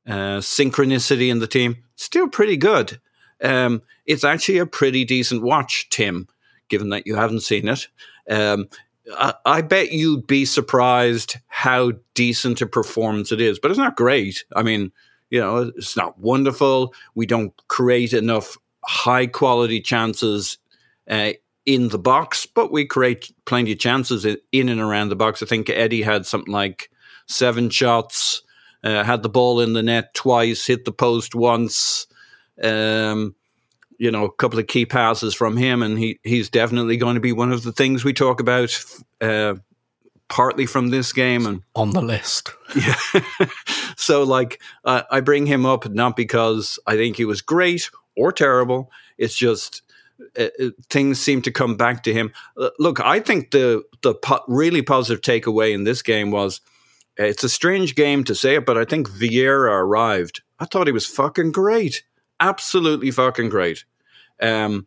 uh, synchronicity in the team. Still pretty good. Um, it's actually a pretty decent watch, Tim, given that you haven't seen it. Um, I, I, bet you'd be surprised how decent a performance it is, but it's not great. I mean, you know, it's not wonderful. We don't create enough high quality chances uh, in the box, but we create plenty of chances in and around the box. I think Eddie had something like seven shots, uh, had the ball in the net twice, hit the post once. Um, you know, a couple of key passes from him, and he he's definitely going to be one of the things we talk about. Uh, partly from this game and on the list. Yeah. so, like, uh, I bring him up not because I think he was great or terrible. It's just uh, uh things seem to come back to him. Uh, look, I think the the po- really positive takeaway in this game was uh, it's a strange game to say it, but I think Vieira arrived. I thought he was fucking great, absolutely fucking great. Um,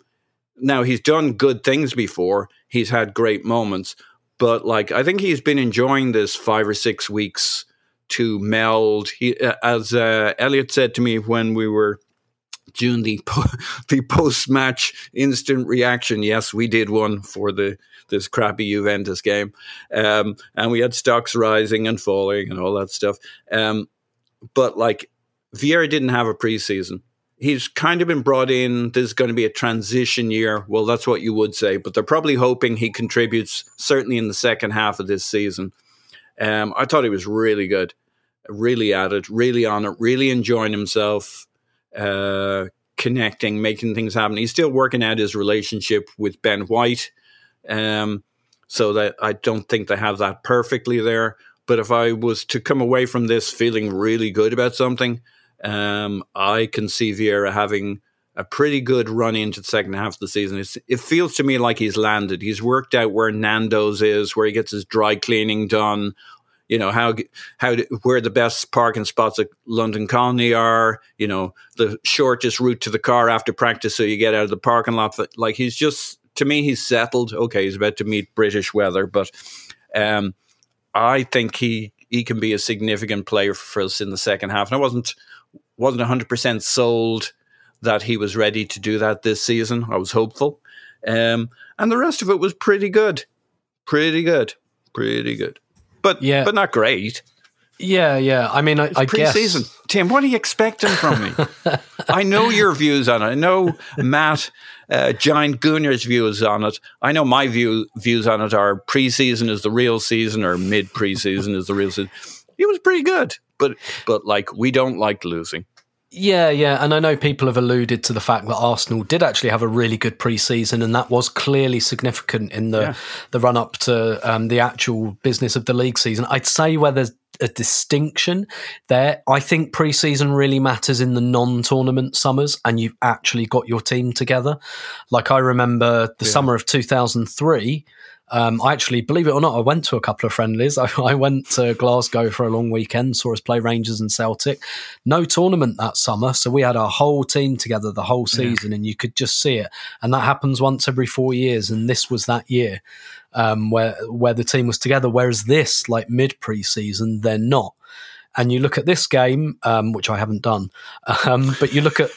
now he's done good things before. He's had great moments, but like I think he's been enjoying this five or six weeks to meld. He, uh, as uh, Elliot said to me when we were doing the po- the post match instant reaction. Yes, we did one for the this crappy Juventus game, um, and we had stocks rising and falling and all that stuff. Um, but like Vieira didn't have a preseason he's kind of been brought in. This is going to be a transition year. Well, that's what you would say, but they're probably hoping he contributes certainly in the second half of this season. Um, I thought he was really good, really at it, really on it, really enjoying himself, uh, connecting, making things happen. He's still working out his relationship with Ben White, um, so that I don't think they have that perfectly there. But if I was to come away from this feeling really good about something, um, I can see Vieira having a pretty good run into the second half of the season. It's, it feels to me like he's landed. He's worked out where Nando's is, where he gets his dry cleaning done. You know how how where the best parking spots at London Colney are. You know the shortest route to the car after practice, so you get out of the parking lot. Like he's just to me, he's settled. Okay, he's about to meet British weather, but um, I think he he can be a significant player for us in the second half. And I wasn't wasn't 100% sold that he was ready to do that this season. I was hopeful. Um, and the rest of it was pretty good. Pretty good. Pretty good. But yeah. but not great. Yeah, yeah. I mean, I, I pre-season. guess. Tim, what are you expecting from me? I know your views on it. I know Matt uh, Giant Gooner's views on it. I know my view views on it are preseason is the real season or mid preseason is the real season. He was pretty good, but but like we don't like losing. Yeah, yeah, and I know people have alluded to the fact that Arsenal did actually have a really good pre-season, and that was clearly significant in the yeah. the run up to um, the actual business of the league season. I'd say where there's a distinction there. I think pre-season really matters in the non-tournament summers, and you've actually got your team together. Like I remember the yeah. summer of two thousand three um, I actually, believe it or not, I went to a couple of friendlies. I, I, went to Glasgow for a long weekend, saw us play Rangers and Celtic. No tournament that summer, so we had our whole team together the whole season, yeah. and you could just see it. And that happens once every four years, and this was that year um, where where the team was together. Whereas this, like mid preseason, they're not. And you look at this game, um, which I haven't done, um, but you look at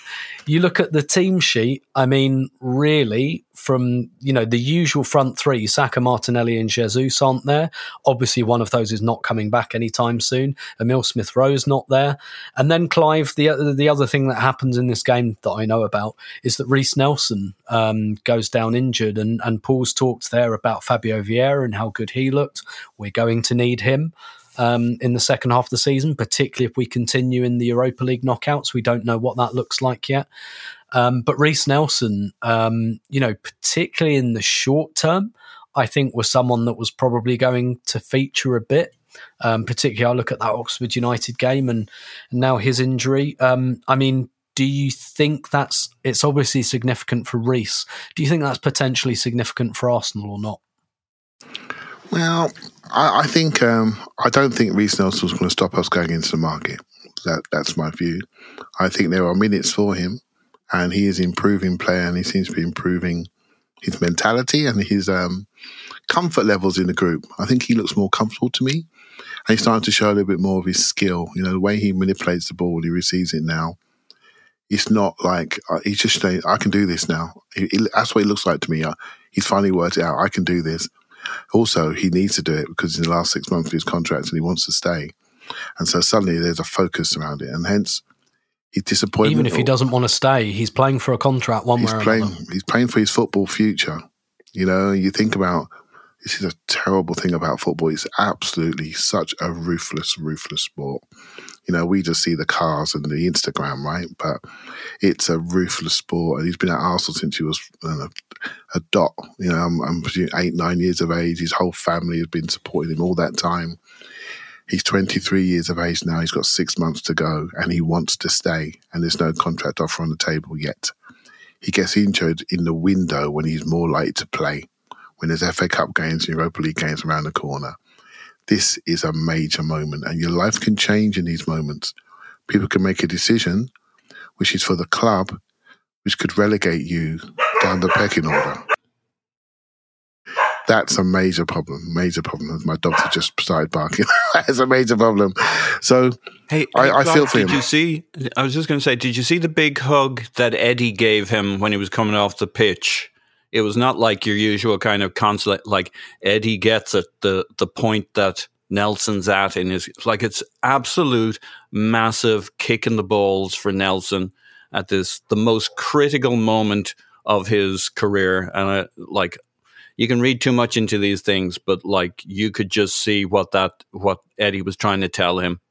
you look at the team sheet. I mean, really, from you know the usual front three, Saka, Martinelli, and Jesus aren't there. Obviously, one of those is not coming back anytime soon. Emil Smith Rowe's not there, and then Clive. The the other thing that happens in this game that I know about is that Reiss Nelson um, goes down injured, and and Paul's talked there about Fabio Vieira and how good he looked. We're going to need him um, in the second half of the season, particularly if we continue in the Europa League knockouts. We don't know what that looks like yet. Um, but Reiss Nelson, um, you know, particularly in the short term, I think was someone that was probably going to feature a bit. Um, particularly, I look at that Oxford United game and, and now his injury. Um, I mean, do you think that's it's obviously significant for Reiss? Do you think that's potentially significant for Arsenal or not? Well, I, I think um, I don't think Reiss Nelson was going to stop us going into the market. That that's my view. I think there are minutes for him, and he is improving player, and he seems to be improving his mentality and his um, comfort levels in the group. I think he looks more comfortable to me, and he's starting to show a little bit more of his skill. You know, the way he manipulates the ball he receives it now. It's not like uh, he's just saying, "I can do this now." He, he, that's what he looks like to me. Uh, he's finally worked it out. I can do this also, he needs to do it because in the last six months of his contract and he wants to stay. And so suddenly there's a focus around it. And hence, he's disappointed. Even if he doesn't want to stay, he's playing for a contract one he's way or playing, another. He's playing for his football future. You know, you think about this is a terrible thing about football. It's absolutely such a ruthless, ruthless sport. You know, we just see the cars and the Instagram, right? But it's a ruthless sport. And he's been at Arsenal since he was uh, a dot. You know, I'm, I'm eight, nine years of age. His whole family has been supporting him all that time. He's 23 years of age now. He's got six months to go and he wants to stay. And there's no contract offer on the table yet. He gets injured in the window when he's more likely to play when there's FA Cup games and Europa League games around the corner. This is a major moment, and your life can change in these moments. People can make a decision, which is for the club, which could relegate you down the pecking order. That's a major problem. Major problem. My dogs have just started barking. That's a major problem. So, Hey, I- hey, I feel for did him. you see? I was just going to say, did you see the big hug that Eddie gave him when he was coming off the pitch? It was not like your usual kind of consulate. Like Eddie gets at the the point that Nelson's at in his like it's absolute massive kick in the balls for Nelson at this the most critical moment of his career, and I, like you can read too much into these things, but like you could just see what that what Eddie was trying to tell him.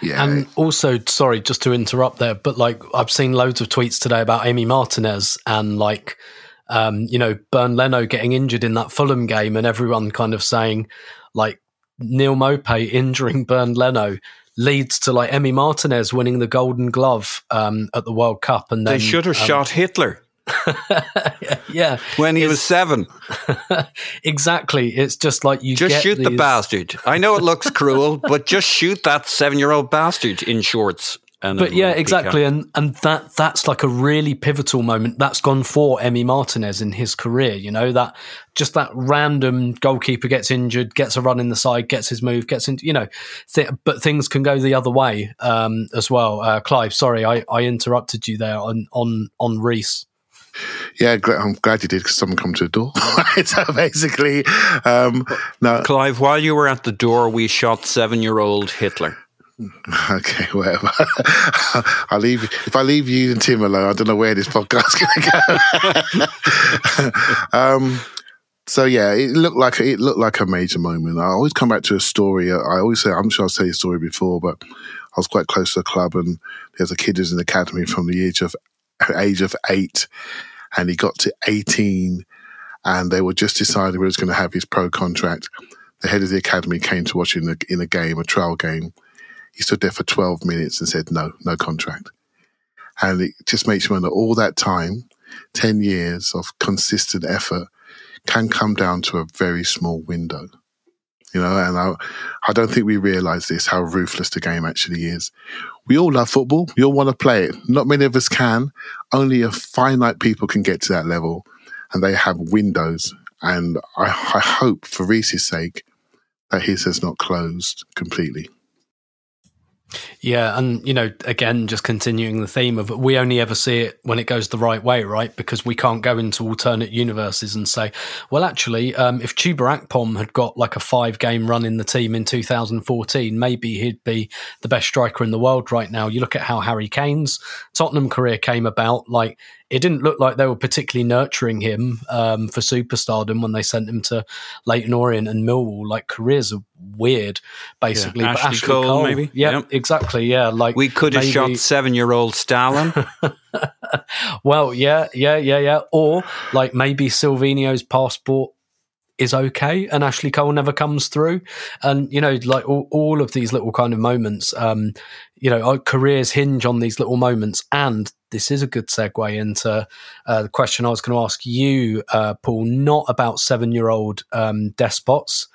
yeah, And also, sorry, just to interrupt there, but like I've seen loads of tweets today about Emi Martinez and like, um, you know, Bernd Leno getting injured in that Fulham game, and everyone kind of saying like Neal Maupay injuring Bernd Leno leads to like Emi Martinez winning the Golden Glove um, at the World Cup, and then They should have um, shot Hitler yeah, when he was seven. exactly. It's just like you Just shoot the bastard. I know it looks cruel, but just shoot that seven-year-old bastard in shorts. And But yeah, exactly, and and that that's like a really pivotal moment. That's gone for Emi Martinez in his career. You know that just that random goalkeeper gets injured, gets a run in the side, gets his move, gets into you know, th- but things can go the other way um, as well. Uh, Clive, sorry, I, I interrupted you there on on on Reiss. Yeah. I'm glad you did because someone come to the door. so basically, um, no, Clive, while you were at the door, we shot seven-year-old Hitler. Okay, whatever. I'll leave. If I leave you and Tim alone, I don't know where this podcast's going to go. um, so yeah, it looked like it looked like a major moment. I always come back to a story. I always say, I'm sure I've said the story before, but I was quite close to the club, and there's a kid who's in the academy from the age of age of eight, and he got to 18, and they were just deciding whether he was going to have his pro contract. The head of the academy came to watch in a, in a game, a trial game. He stood there for 12 minutes and said, no, no contract. And it just makes you wonder all that time, 10 years of consistent effort can come down to a very small window. You know, and I, I don't think we realize this, how ruthless the game actually is. We all love football. We all want to play it. Not many of us can. Only a finite people can get to that level and they have windows. And I, I hope for Reiss's sake that his has not closed completely. Yeah, and you know, again, just continuing the theme of we only ever see it when it goes the right way, right? Because we can't go into alternate universes and say, well, actually, um, if Chuba Akpom had got like a five-game run in the team in 2014, maybe he'd be the best striker in the world right now. You look at how Harry Kane's Tottenham career came about, like it didn't look like they were particularly nurturing him um, for superstardom when they sent him to Leyton Orient and Millwall. Like careers are weird, basically. Yeah, But Ashley Cole, maybe? yeah, Yep. exactly. Yeah, like We could have maybe- shot seven-year-old Stalin. Well, yeah, yeah, yeah, yeah. Or like maybe Silvinho's passport is okay and Ashley Cole never comes through. And, you know, like all, all of these little kind of moments, um, you know, our careers hinge on these little moments. And this is a good segue into uh, the question I was going to ask you, uh, Paul, not about seven year old um, despots.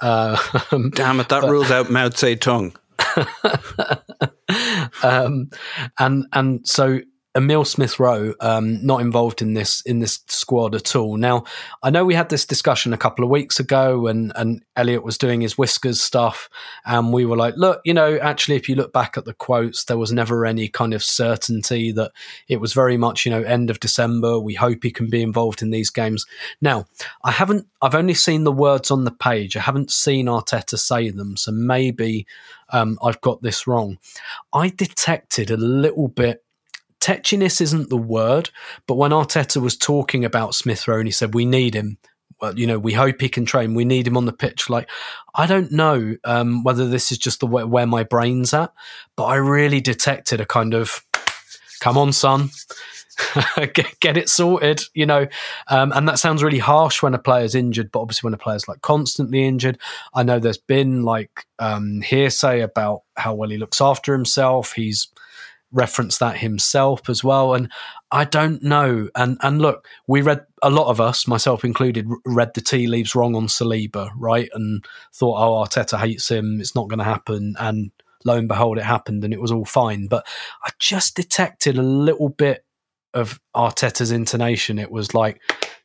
Uh, Damn it, that rules out Mao Zedong. um, and and so Emil Smith Rowe um, not involved in this in this squad at all. Now I know we had this discussion a couple of weeks ago, and and Elliot was doing his whiskers stuff, and we were like, look, you know, actually, if you look back at the quotes, there was never any kind of certainty that it was very much, you know, end of December. We hope he can be involved in these games. Now I haven't. I've only seen the words on the page. I haven't seen Arteta say them, so maybe um, I've got this wrong. I detected a little bit. Tetchiness isn't the word, but when Arteta was talking about Smith Rowe and he said, We need him, well, you know, we hope he can train. We need him on the pitch. Like, I don't know um, whether this is just the way, where my brain's at, but I really detected a kind of, come on, son, get, get, it sorted, you know. Um, and that sounds really harsh when a player's injured, but obviously when a player's like constantly injured, I know there's been like um, hearsay about how well he looks after himself. He's referenced that himself as well. And I don't know. And and look, we read a lot of us, myself included, read the tea leaves wrong on Saliba, right? And thought, oh, Arteta hates him. It's not going to happen. And lo and behold, it happened, and it was all fine. But I just detected a little bit of Arteta's intonation. It was like,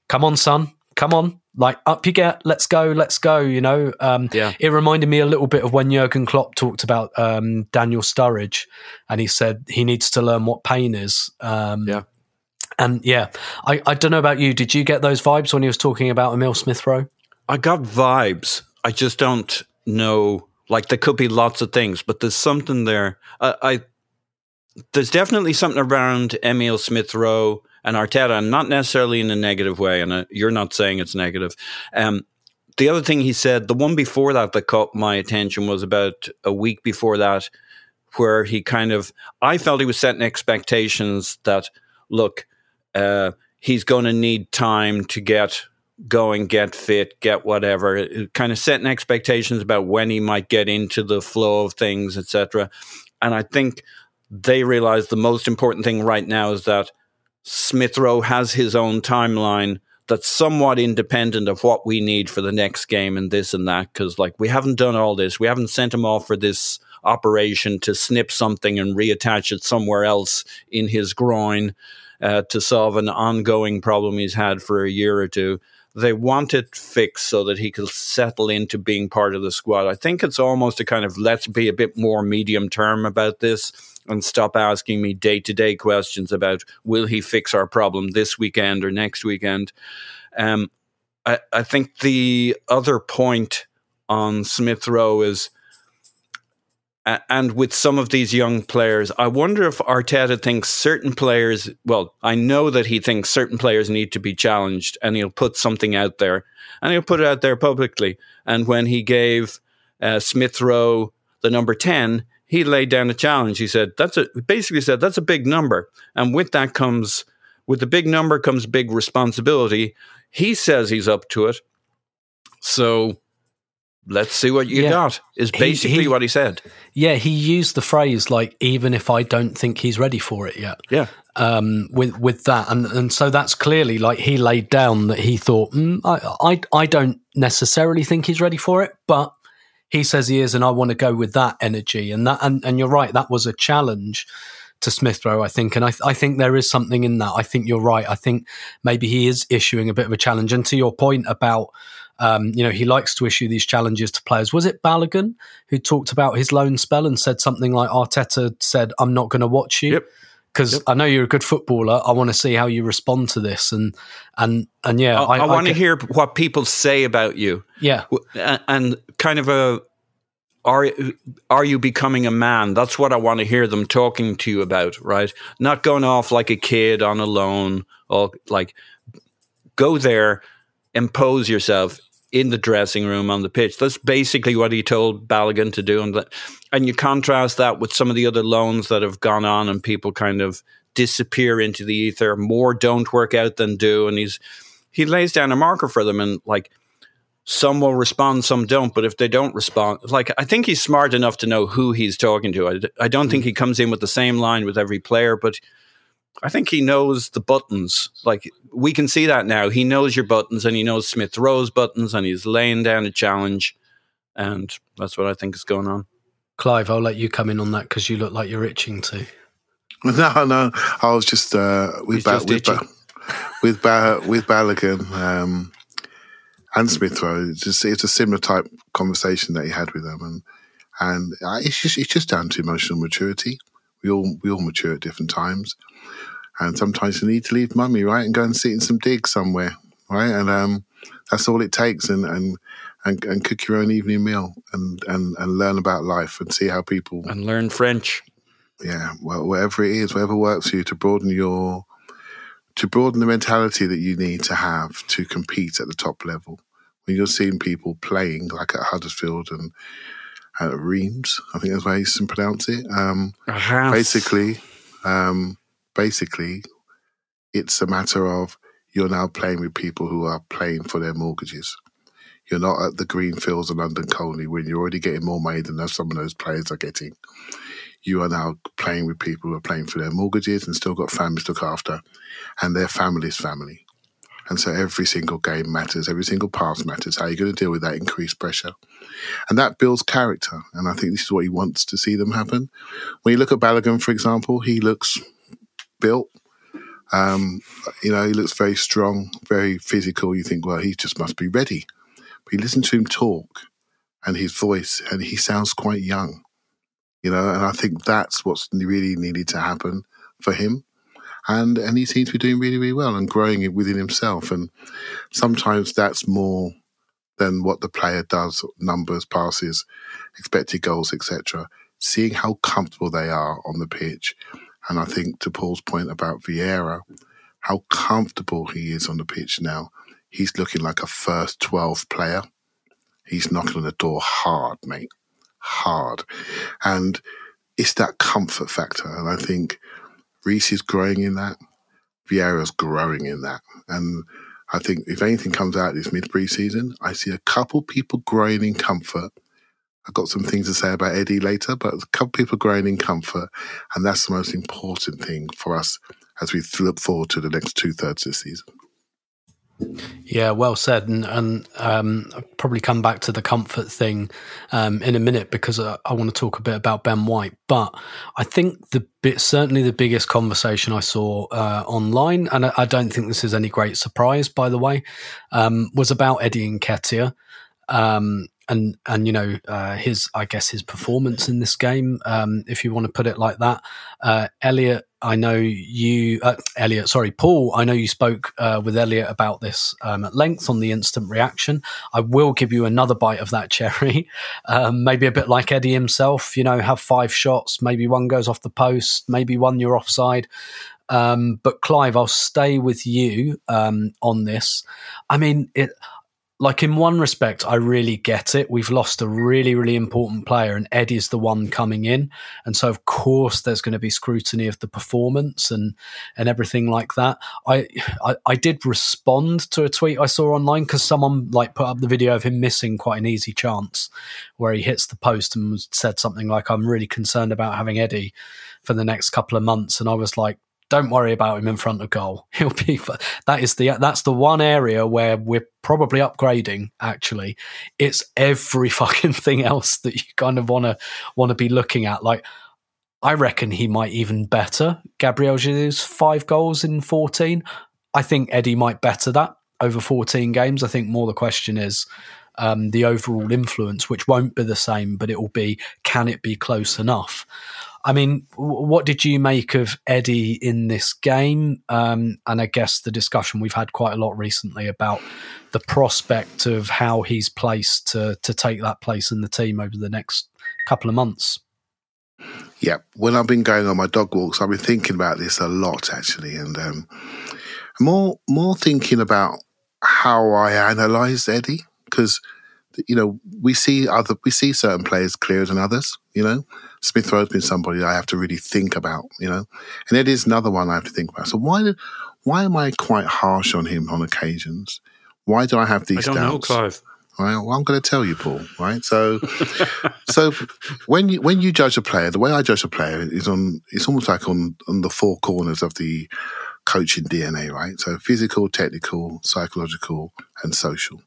"Come on, son, come on, like up you get, let's go, let's go." You know, um, yeah. It reminded me a little bit of when Jurgen Klopp talked about um, Daniel Sturridge, and he said he needs to learn what pain is. Um, yeah. And yeah, I, I don't know about you. Did you get those vibes when he was talking about Emil Smith Rowe? I got vibes. I just don't know. Like there could be lots of things, but there's something there. I, I there's definitely something around Emil Smith Rowe and Arteta, and not necessarily in a negative way. And uh, you're not saying it's negative. Um, the other thing he said, the one before that that caught my attention was about a week before that, where he kind of, I felt he was setting expectations that, look, uh, he's going to need time to get going, get fit, get whatever. Kind of setting expectations about when he might get into the flow of things, etc. And I think they realize the most important thing right now is that Smith Rowe has his own timeline that's somewhat independent of what we need for the next game and this and that. Because like we haven't done all this, we haven't sent him off for this operation to snip something and reattach it somewhere else in his groin uh, to solve an ongoing problem he's had for a year or two. They want it fixed so that he can settle into being part of the squad. I think it's almost a kind of let's be a bit more medium term about this and stop asking me day to day questions about will he fix our problem this weekend or next weekend. Um, I, I think the other point on Smith Rowe is and with some of these young players, I wonder if Arteta thinks certain players, well, I know that he thinks certain players need to be challenged and he'll put something out there and he'll put it out there publicly. And when he gave uh, Smith Rowe the number 10, he laid down a challenge. He said, that's a, basically said, that's a big number. And with that comes, with the big number comes big responsibility. He says he's up to it. So let's see what you yeah. got is basically he, he, what he said yeah he used the phrase like even if i don't think he's ready for it yet yeah um, with with that and and so that's clearly like he laid down that he thought mm, I, I i don't necessarily think he's ready for it but he says he is and i want to go with that energy and that and, and you're right that was a challenge to Smith Rowe, I think. And I, I think there is something in that. I think you're right. I think maybe he is issuing a bit of a challenge. And to your point about um, you know, he likes to issue these challenges to players. Was it Balogun who talked about his loan spell and said something like Arteta said, I'm not going to watch you? Because yep. I know you're a good footballer. I want to see how you respond to this. And, and, and yeah, I, I, I want to hear what people say about you. Yeah. And kind of a, are are you becoming a man? That's what I want to hear them talking to you about, right? Not going off like a kid on a loan or like go there, impose yourself, in the dressing room on the pitch. That's basically what he told Balogun to do. And, that, and you contrast that with some of the other loans that have gone on and people kind of disappear into the ether. More don't work out than do. And he's he lays down a marker for them and like some will respond, some don't. But if they don't respond, like I think he's smart enough to know who he's talking to. I, I don't think hmm. he comes in with the same line with every player, but I think he knows the buttons. Like we can see that now. He knows your buttons and he knows Smith Rowe's buttons and he's laying down a challenge. And that's what I think is going on. Clive, I'll let you come in on that because you look like you're itching to. No, no. I was just uh, with ba- just with, ba- with, ba- with Balogun um, and Smith Rowe. It's, just, it's a similar type conversation that he had with them, and and uh, it's just it's just down to emotional maturity. We all we all mature at different times, and sometimes you need to leave mummy, right, and go and sit in some digs somewhere, right? And um, that's all it takes, and, and and and cook your own evening meal, and and and learn about life, and see how people and learn French. Yeah, well, whatever it is, whatever works for you to broaden your to broaden the mentality that you need to have to compete at the top level. When you're seeing people playing like at Huddersfield and at Reims, I think that's how you can pronounce it. Um, basically, um, basically, it's a matter of you're now playing with people who are playing for their mortgages. You're not at the green fields of London Colney when you're already getting more money than some of those players are getting. You are now playing with people who are playing for their mortgages and still got families to look after, and their family's family. And so every single game matters, every single pass matters. How are you going to deal with that increased pressure? And that builds character. And I think this is what he wants to see them happen. When you look at Balogun, for example, he looks built. Um, you know, he looks very strong, very physical. You think, well, he just must be ready. But you listen to him talk and his voice, and he sounds quite young. You know, and I think that's what's really needed to happen for him. And and he seems to be doing really, really well and growing it within himself. And sometimes that's more than what the player does, numbers, passes, expected goals, etc. Seeing how comfortable they are on the pitch. And I think to Paul's point about Vieira, how comfortable he is on the pitch now. He's looking like a first 12 player. He's knocking on the door hard, mate. Hard. And it's that comfort factor. And I think Reiss is growing in that. Vieira's growing in that. And I think if anything comes out this mid preseason, I see a couple people growing in comfort. I've got some things to say about Eddie later, but a couple people growing in comfort. And that's the most important thing for us as we look forward to the next two thirds of the season. Yeah, well said, and and um, I'll probably come back to the comfort thing um, in a minute because I, I want to talk a bit about Ben White. But I think the bit certainly the biggest conversation I saw uh, online, and I, I, don't think this is any great surprise, by the way, um, was about Eddie Nketiah. Um, and and you know uh, his I guess his performance in this game, um, if you want to put it like that. Uh, Elliot, I know you, uh, Elliot, sorry, Paul. I know you spoke uh, with Elliot about this um, at length on the instant reaction. I will give you another bite of that cherry, um, maybe a bit like Eddie himself. You know, have five shots, maybe one goes off the post, maybe one you're offside. Um, but Clive, I'll stay with you um, on this. I mean, it like in one respect, I really get it. We've lost a really, really important player, and Eddie's the one coming in, and so of course there's going to be scrutiny of the performance and and everything like that. I I, I did respond to a tweet I saw online because someone like put up the video of him missing quite an easy chance where he hits the post and said something like, "I'm really concerned about having Eddie for the next couple of months," and I was like, don't worry about him in front of goal. He'll be that is the that's the one area where we're probably upgrading. Actually, it's every fucking thing else that you kind of want to be looking at. Like, I reckon he might even better Gabriel Jesus five goals in fourteen. I think Eddie might better that over fourteen games. I think more the question is. Um, the overall influence, which won't be the same, but it will be can it be close enough? I mean, what did you make of Eddie in this game? Um, and I guess the discussion we've had quite a lot recently about the prospect of how he's placed to to take that place in the team over the next couple of months. Yeah, when I've been going on my dog walks, I've been thinking about this a lot actually, and um, more more thinking about how I analyze Eddie because you know we see other we see certain players clearer than others. You know, Smith Rowe's been somebody I have to really think about, you know, and it is another one I have to think about. So why did, why am I quite harsh on him on occasions? Why do I have these I don't doubts? know, Clive. Right, well, I'm going to tell you, Paul. Right, so, so when you when you judge a player, the way I judge a player is on it's almost like on on the four corners of the coaching DNA, right? So physical, technical, psychological, and social.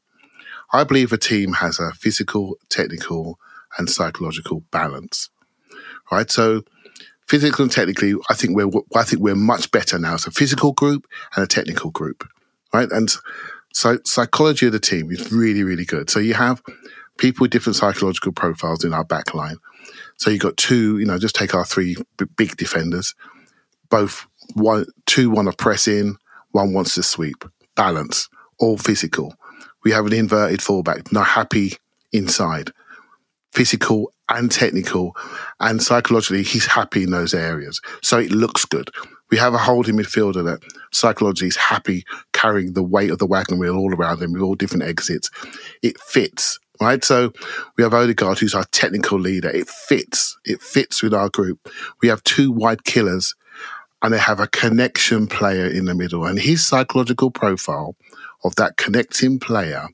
I believe a team has a physical, technical, and psychological balance right? So physically and technically, I think we're I think we're much better now. It's a physical group and a technical group, right? And so psychology of the team is really really good. So you have people with different psychological profiles in our back line. So you've got two, you know, just take our three big defenders. Both one, two want to press in, one wants to sweep. Balance, all physical. We have an inverted fullback, not happy inside physical and technical and psychologically he's happy in those areas so it looks good We have a holding midfielder that psychologically is happy carrying the weight of the wagon wheel all around him with all different exits. It fits, right? So we have Odegaard, who's our technical leader. It fits. It fits with our group. We have two wide killers and they have a connection player in the middle. And his psychological profile of that connecting player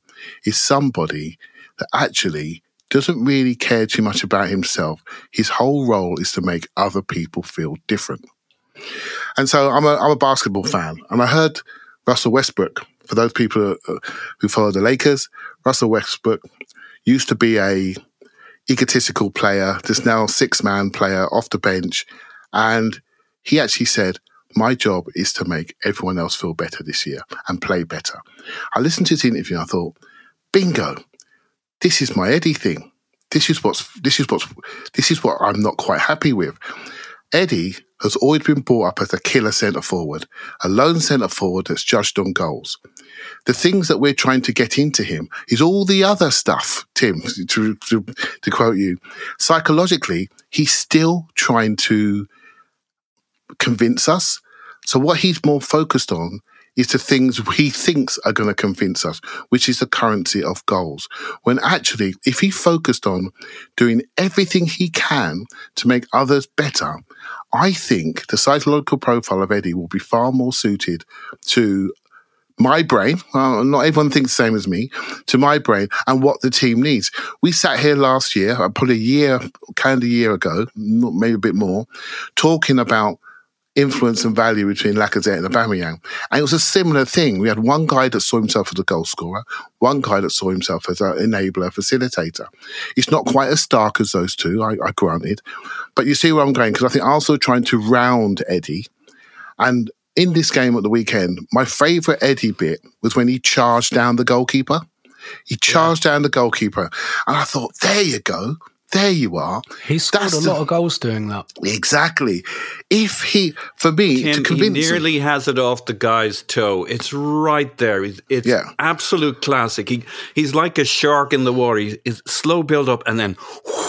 is somebody that actually doesn't really care too much about himself. His whole role is to make other people feel different. And so I'm a, I'm a basketball fan. And I heard Russell Westbrook, for those people uh, who follow the Lakers, Russell Westbrook used to be a egotistical player, this now six man player off the bench. And he actually said, my job is to make everyone else feel better this year and play better. I listened to his interview and I thought, bingo, this is my Eddie thing. This is what's this is what's this is what I'm not quite happy with. Eddie has always been brought up as a killer centre forward, a lone centre forward that's judged on goals. The things that we're trying to get into him is all the other stuff, Tim, to, to, to quote you. Psychologically, he's still trying to convince us. So what he's more focused on is the things he thinks are going to convince us, which is the currency of goals. When actually, if he focused on doing everything he can to make others better, I think the psychological profile of Eddie will be far more suited to my brain, well, not everyone thinks the same as me, to my brain and what the team needs. We sat here last year, uh, probably a year, kind of a year ago, maybe a bit more, talking about influence and value between Lacazette and Aubameyang. And it was a similar thing. We had one guy that saw himself as a goal scorer, one guy that saw himself as an enabler, facilitator. It's not quite as stark as those two, I, I granted. But you see where I'm going, because I think I also trying to round Eddie. And in this game at the weekend, my favourite Eddie bit was when he charged down the goalkeeper. He charged yeah. down the goalkeeper. And I thought, there you go. There you are. He scored That's a the, lot of goals doing that. Exactly. If he, for me, Tim, to convince he nearly him, has it off the guy's toe. It's right there. It's, it's yeah. absolute classic. He he's like a shark in the water. He's slow build up and then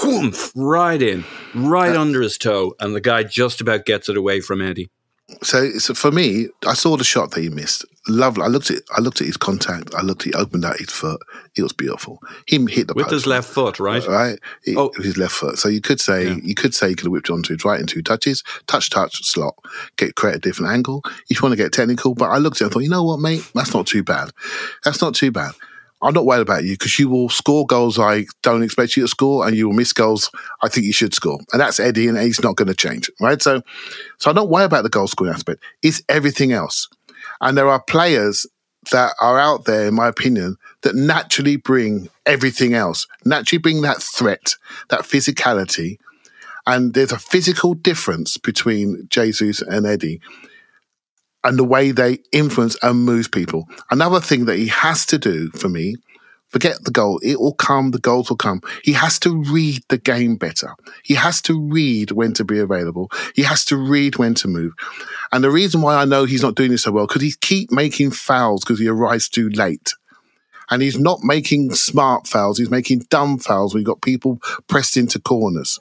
whoomph, right in, right uh, under his toe, and the guy just about gets it away from Eddie. So, so for me, I saw the shot that he missed. Lovely. I looked at I looked at his contact. I looked. He opened out his foot. It was beautiful. Him hit the with his left foot, right? Right. He, oh, his left foot. So you could say yeah. you could say he could have whipped onto his right in two touches, touch, touch, slot, get create a different angle. If you want to get technical, but I looked at it and thought, you know what, mate, that's not too bad. That's not too bad. I'm not worried about you because you will score goals I don't expect you to score, and you will miss goals I think you should score, and that's Eddie, and he's not going to change, right? So, so I don't worry about the goal scoring aspect. It's everything else, and there are players that are out there, in my opinion, that naturally bring everything else, naturally bring that threat, that physicality, and there's a physical difference between Jesus and Eddie and the way they influence and move people. Another thing that he has to do for me, forget the goal, it will come, the goals will come. He has to read the game better. He has to read when to be available. He has to read when to move. And the reason why I know he's not doing this so well, because he keep making fouls because he arrives too late. And he's not making smart fouls, he's making dumb fouls you've got people pressed into corners.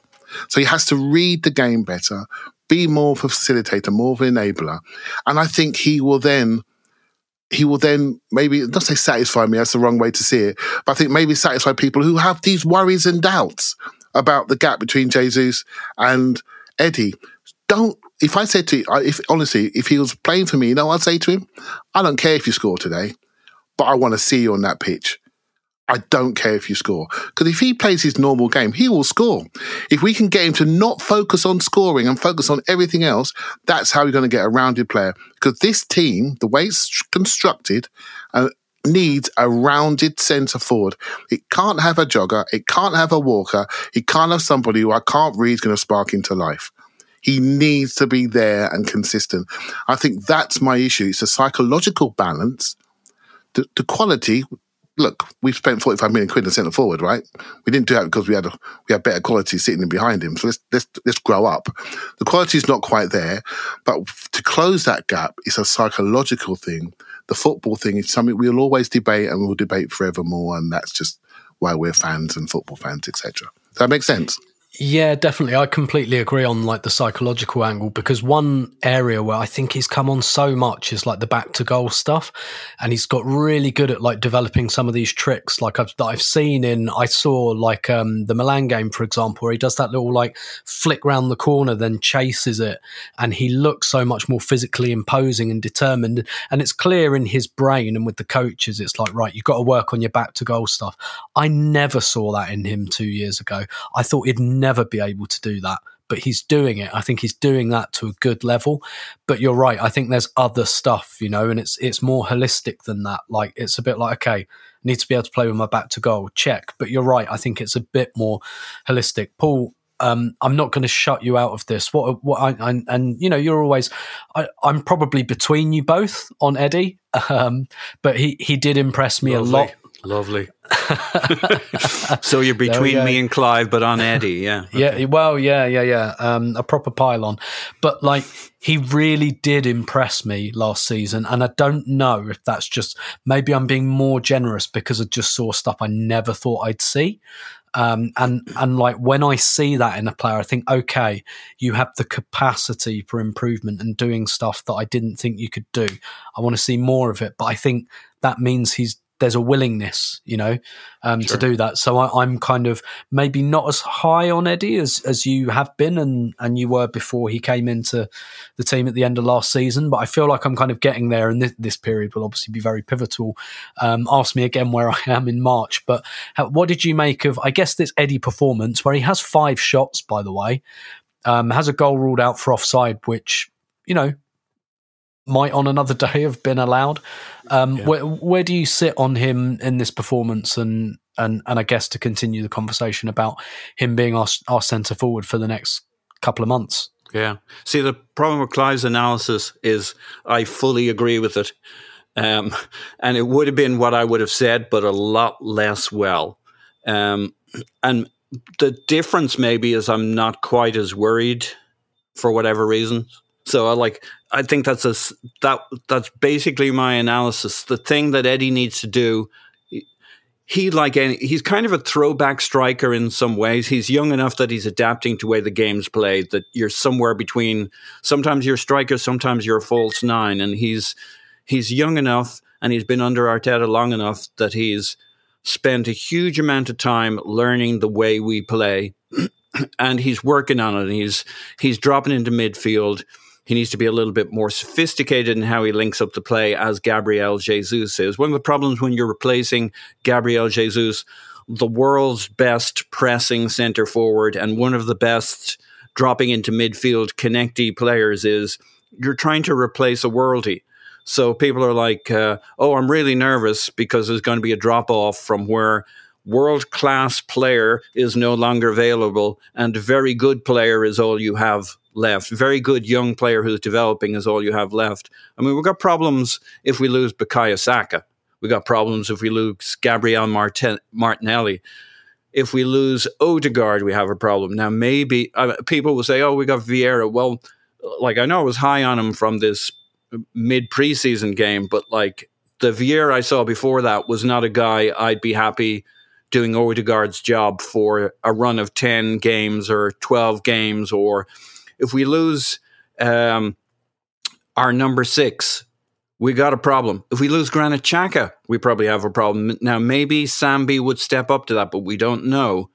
So he has to read the game better, be more of a facilitator, more of an enabler. And I think he will then he will then maybe not say satisfy me, that's the wrong way to see it, but I think maybe satisfy people who have these worries and doubts about the gap between Jesus and Eddie. Don't if I said to you, if honestly, if he was playing for me, you know I'd say to him? I don't care if you score today, but I want to see you on that pitch. I don't care if you score. Because if he plays his normal game, he will score. If we can get him to not focus on scoring and focus on everything else, that's how you're going to get a rounded player. Because this team, the way it's constructed, uh, needs a rounded centre forward. It can't have a jogger. It can't have a walker. It can't have somebody who I can't read is going to spark into life. He needs to be there and consistent. I think that's my issue. It's a psychological balance. The, the quality look, we've spent 45 million quid in centre forward, right? We didn't do that because we had a, we had better quality sitting in behind him. So let's let's let's grow up. The quality is not quite there, but to close that gap is a psychological thing. The football thing is something we'll always debate and we'll debate forevermore, and that's just why we're fans and football fans, etc. That make sense? Yeah, definitely. I completely agree on like the psychological angle because one area where I think he's come on so much is like the back to goal stuff, and he's got really good at like developing some of these tricks. Like I've that I've seen in I saw like um the Milan game for example, where he does that little like flick round the corner, then chases it, and he looks so much more physically imposing and determined. And it's clear in his brain and with the coaches, it's like right, you've got to work on your back to goal stuff. I never saw that in him two years ago. I thought he'd never be able to do that. But he's doing it. I think he's doing that to a good level. But you're right. I think there's other stuff, you know, and it's it's more holistic than that. Like it's a bit like okay, I need to be able to play with my back to goal. Check. But you're right. I think it's a bit more holistic. Paul, um, I'm not going to shut you out of this. What, what, I, I, and you know, you're always. I, am probably between you both on Eddie, um, but he he did impress me Lovely. a lot. Lovely. so you're between me and Clive, but on Eddie, yeah. Yeah, well, yeah, yeah, yeah. Um, a proper pylon. But like, he really did impress me last season. And I don't know if that's just maybe I'm being more generous because I just saw stuff I never thought I'd see. Um, and and like when I see that in a player, I think, okay, you have the capacity for improvement and doing stuff that I didn't think you could do. I want to see more of it, but I think that means he's there's a willingness, you know, um, sure. to do that. So I, am kind of maybe not as high on Eddie as as you have been and and you were before he came into the team at the end of last season. But I feel like I'm kind of getting there, and this, this period will obviously be very pivotal. Um, ask me again where I am in March. But how, what did you make of? I guess this Eddie performance where he has five shots, by the way, um, has a goal ruled out for offside, which you know might on another day have been allowed. Um, yeah. where, where do you sit on him in this performance, and and and I guess to continue the conversation about him being our our centre forward for the next couple of months? Yeah. See, the problem with Clive's analysis is I fully agree with it. Um, and it would have been what I would have said, but a lot less well. Um, and the difference maybe is I'm not quite as worried for whatever reason. So I like I think that's a that that's basically my analysis. The thing that Eddie needs to do, he like any, he's kind of a throwback striker in some ways. He's young enough that he's adapting to the way the game's played. That you're somewhere between. Sometimes you're a striker, sometimes you're a false nine, and he's he's young enough and he's been under Arteta long enough that he's spent a huge amount of time learning the way we play, and he's working on it. He's he's dropping into midfield he needs to be a little bit more sophisticated in how he links up the play, as Gabriel Jesus is. One of the problems when you're replacing Gabriel Jesus, the world's best pressing centre forward and one of the best dropping into midfield connecty players, is you're trying to replace a worldie. So people are like, uh, oh, I'm really nervous because there's going to be a drop off from where world class player is no longer available and very good player is all you have left. Very good young player who's developing is all you have left. I mean, we've got problems if we lose Bukayo Saka. We've got problems if we lose Gabriel Martin- Martinelli. If we lose Odegaard, we have a problem. Now, maybe uh, people will say, oh, we got Vieira. Well, like, I know I was high on him from this mid preseason game, but like the Vieira I saw before that was not a guy I'd be happy doing Odegaard's job for a run of 10 games or 12 games or if we lose um, our number six, we got a problem. If we lose Granit Xhaka, we probably have a problem. Now, maybe Sambi would step up to that, but we don't know.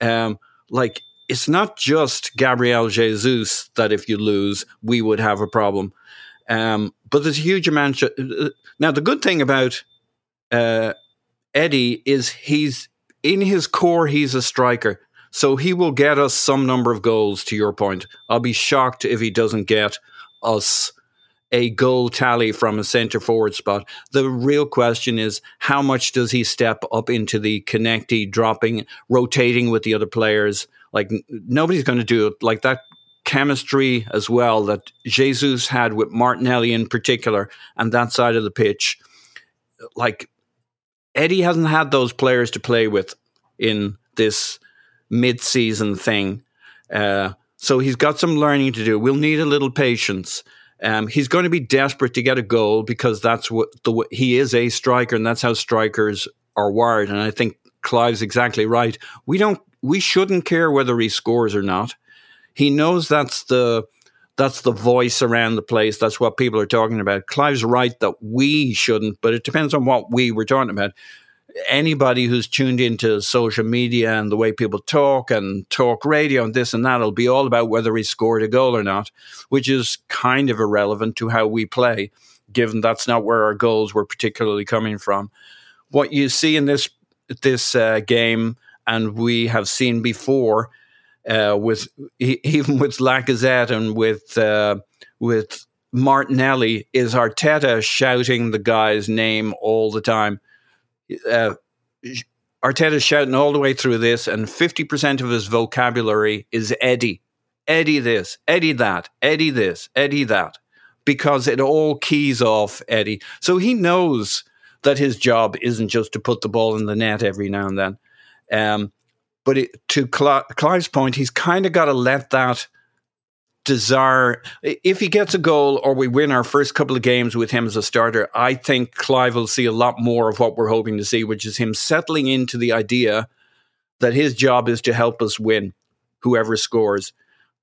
Um, like, it's not just Gabriel Jesus that if you lose, we would have a problem. Um, but there's a huge amount. Now, the good thing about uh, Eddie is he's in his core, he's a striker. So he will get us some number of goals, to your point. I'll be shocked if he doesn't get us a goal tally from a centre forward spot. The real question is how much does he step up into the connecty, dropping, rotating with the other players? Like nobody's going to do it like that chemistry as well that Jesus had with Martinelli in particular and that side of the pitch. Like Eddie hasn't had those players to play with in this mid-season thing. Uh, so he's got some learning to do. We'll need a little patience. Um, he's going to be desperate to get a goal because that's what the he is a striker, and that's how strikers are wired. And I think Clive's exactly right. We don't we shouldn't care whether he scores or not. He knows that's the that's the voice around the place. That's what people are talking about. Clive's right that we shouldn't, but it depends on what we were talking about. Anybody who's tuned into social media and the way people talk and talk radio and this and that will be all about whether he scored a goal or not, which is kind of irrelevant to how we play, given that's not where our goals were particularly coming from. What you see in this this uh, game, and we have seen before, uh, with even with Lacazette and with uh, with Martinelli is Arteta shouting the guy's name all the time. Uh, Arteta's shouting all the way through this, and fifty percent of his vocabulary is Eddie, Eddie this, Eddie that, Eddie this, Eddie that, because it all keys off Eddie. So he knows that his job isn't just to put the ball in the net every now and then. Um, but it, to Clive's point, he's kind of got to let that desire. If he gets a goal or we win our first couple of games with him as a starter, I think Clive will see a lot more of what we're hoping to see, which is him settling into the idea that his job is to help us win, whoever scores.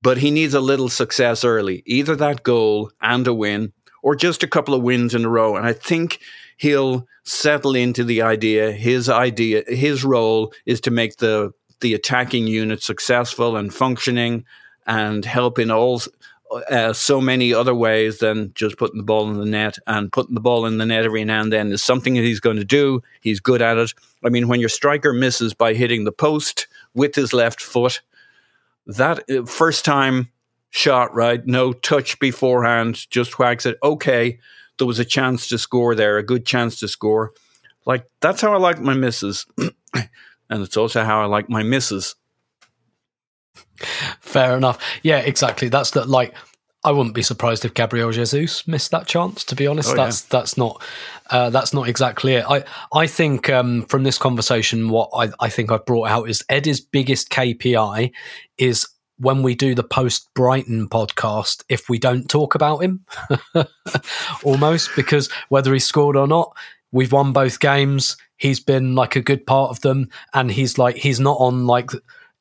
But he needs a little success early, either that goal and a win, or just a couple of wins in a row. And I think he'll settle into the idea. His idea, his role is to make the the attacking unit successful and functioning and help in all uh, so many other ways than just putting the ball in the net. And putting the ball in the net every now and then is something that he's going to do. He's good at it. I mean, when your striker misses by hitting the post with his left foot, that uh, first time shot, right? No touch beforehand, just whacks it. Okay, there was a chance to score there, a good chance to score. Like, that's how I like my misses. and it's also how I like my misses. Fair enough. Yeah, exactly. That's the like. I wouldn't be surprised if Gabriel Jesus missed that chance. To be honest, oh, that's yeah. that's not uh, that's not exactly it. I I think um, from this conversation, what I, I think I've brought out is Eddie's biggest KPI is when we do the post Brighton podcast, if we don't talk about him, almost because whether he scored or not, we've won both games he's been like a good part of them, and he's like he's not on like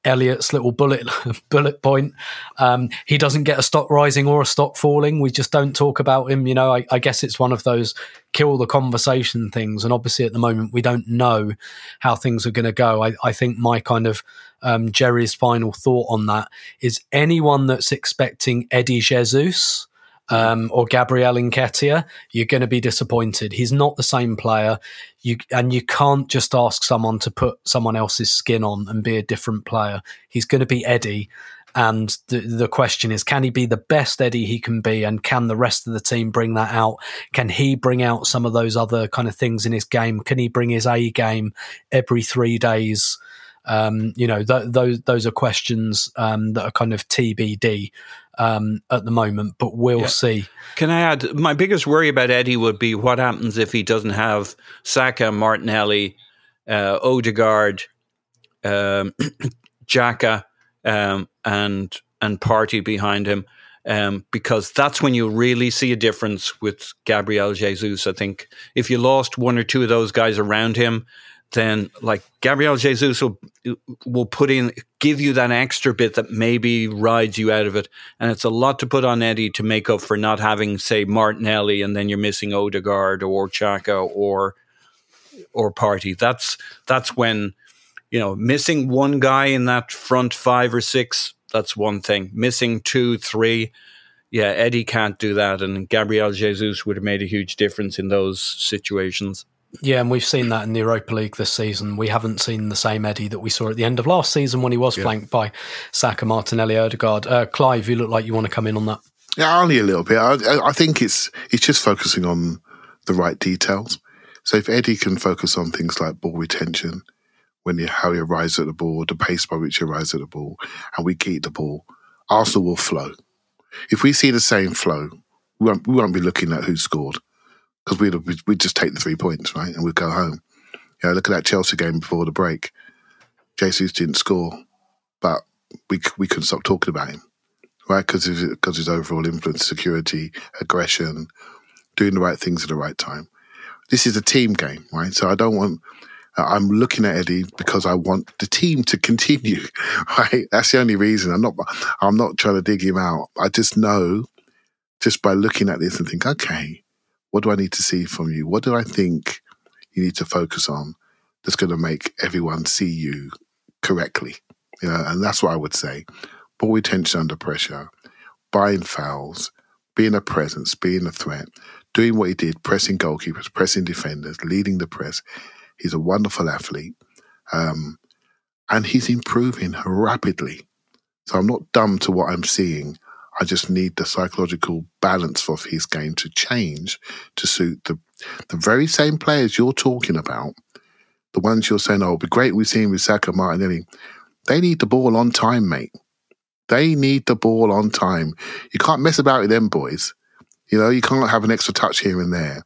Elliot's little bullet bullet point. Um, he doesn't get a stock rising or a stock falling. We just don't talk about him. You know, I, I, guess it's one of those kill the conversation things. And obviously, at the moment, we don't know how things are going to go. I, I, think my kind of um, Jerry's final thought on that is anyone that's expecting Eddie Jesus um, or Gabriel Nketiah, you're going to be disappointed. He's not the same player. You and you can't just ask someone to put someone else's skin on and be a different player. He's going to be Eddie. And the, the question is, can he be the best Eddie he can be? And can the rest of the team bring that out? Can he bring out some of those other kind of things in his game? Can he bring his A game every three days? Um, you know, th- those those are questions um, that are kind of TBD um, at the moment, but we'll yeah. see. Can I add? My biggest worry about Eddie would be what happens if he doesn't have Saka, Martinelli, uh, Odegaard, um, Xhaka, um, and and Partey behind him. Um, because that's when you really see a difference with Gabriel Jesus. I think if you lost one or two of those guys around him, then like Gabriel Jesus will will put in give you that extra bit that maybe rides you out of it, and it's a lot to put on Eddie to make up for not having say Martinelli, and then you're missing Odegaard or Xhaka or or Partey. That's that's when you know missing one guy in that front five or six. That's one thing. Missing two, three. Yeah, Eddie can't do that, and Gabriel Jesus would have made a huge difference in those situations. Yeah, and we've seen that in the Europa League this season. We haven't seen the same Eddie that we saw at the end of last season when he was yeah. flanked by Saka, Martinelli, Odegaard. Uh, Clive, you look like you want to come in on that. Yeah, only a little bit. I, I think it's it's just focusing on the right details. So if Eddie can focus on things like ball retention, when you how he arrives at the ball, the pace by which he arrives at the ball, and we keep the ball, Arsenal will flow. If we see the same flow, we won't, we won't be looking at who scored because we'd, we'd just take the three points, right? And we'd go home. You know, look at that Chelsea game before the break. Jesus didn't score, but we we couldn't stop talking about him, right? Because because his overall influence, security, aggression, doing the right things at the right time. This is a team game, right? So I don't want I'm looking at Eddie because I want the team to continue. Right? That's the only reason. I'm not. I'm not trying to dig him out. I just know, just by looking at this and think, okay, what do I need to see from you? What do I think you need to focus on that's going to make everyone see you correctly? You know, and that's what I would say. Ball retention under pressure, buying fouls, being a presence, being a threat, doing what he did, pressing goalkeepers, pressing defenders, leading the press. He's a wonderful athlete. Um, and he's improving rapidly. So I'm not dumb to what I'm seeing. I just need the psychological balance of his game to change to suit the the very same players you're talking about, the ones you're saying, oh, it'll be great we've seen with Saka Martinelli. They need the ball on time, mate. They need the ball on time. You can't mess about with them boys. You know, you can't have an extra touch here and there.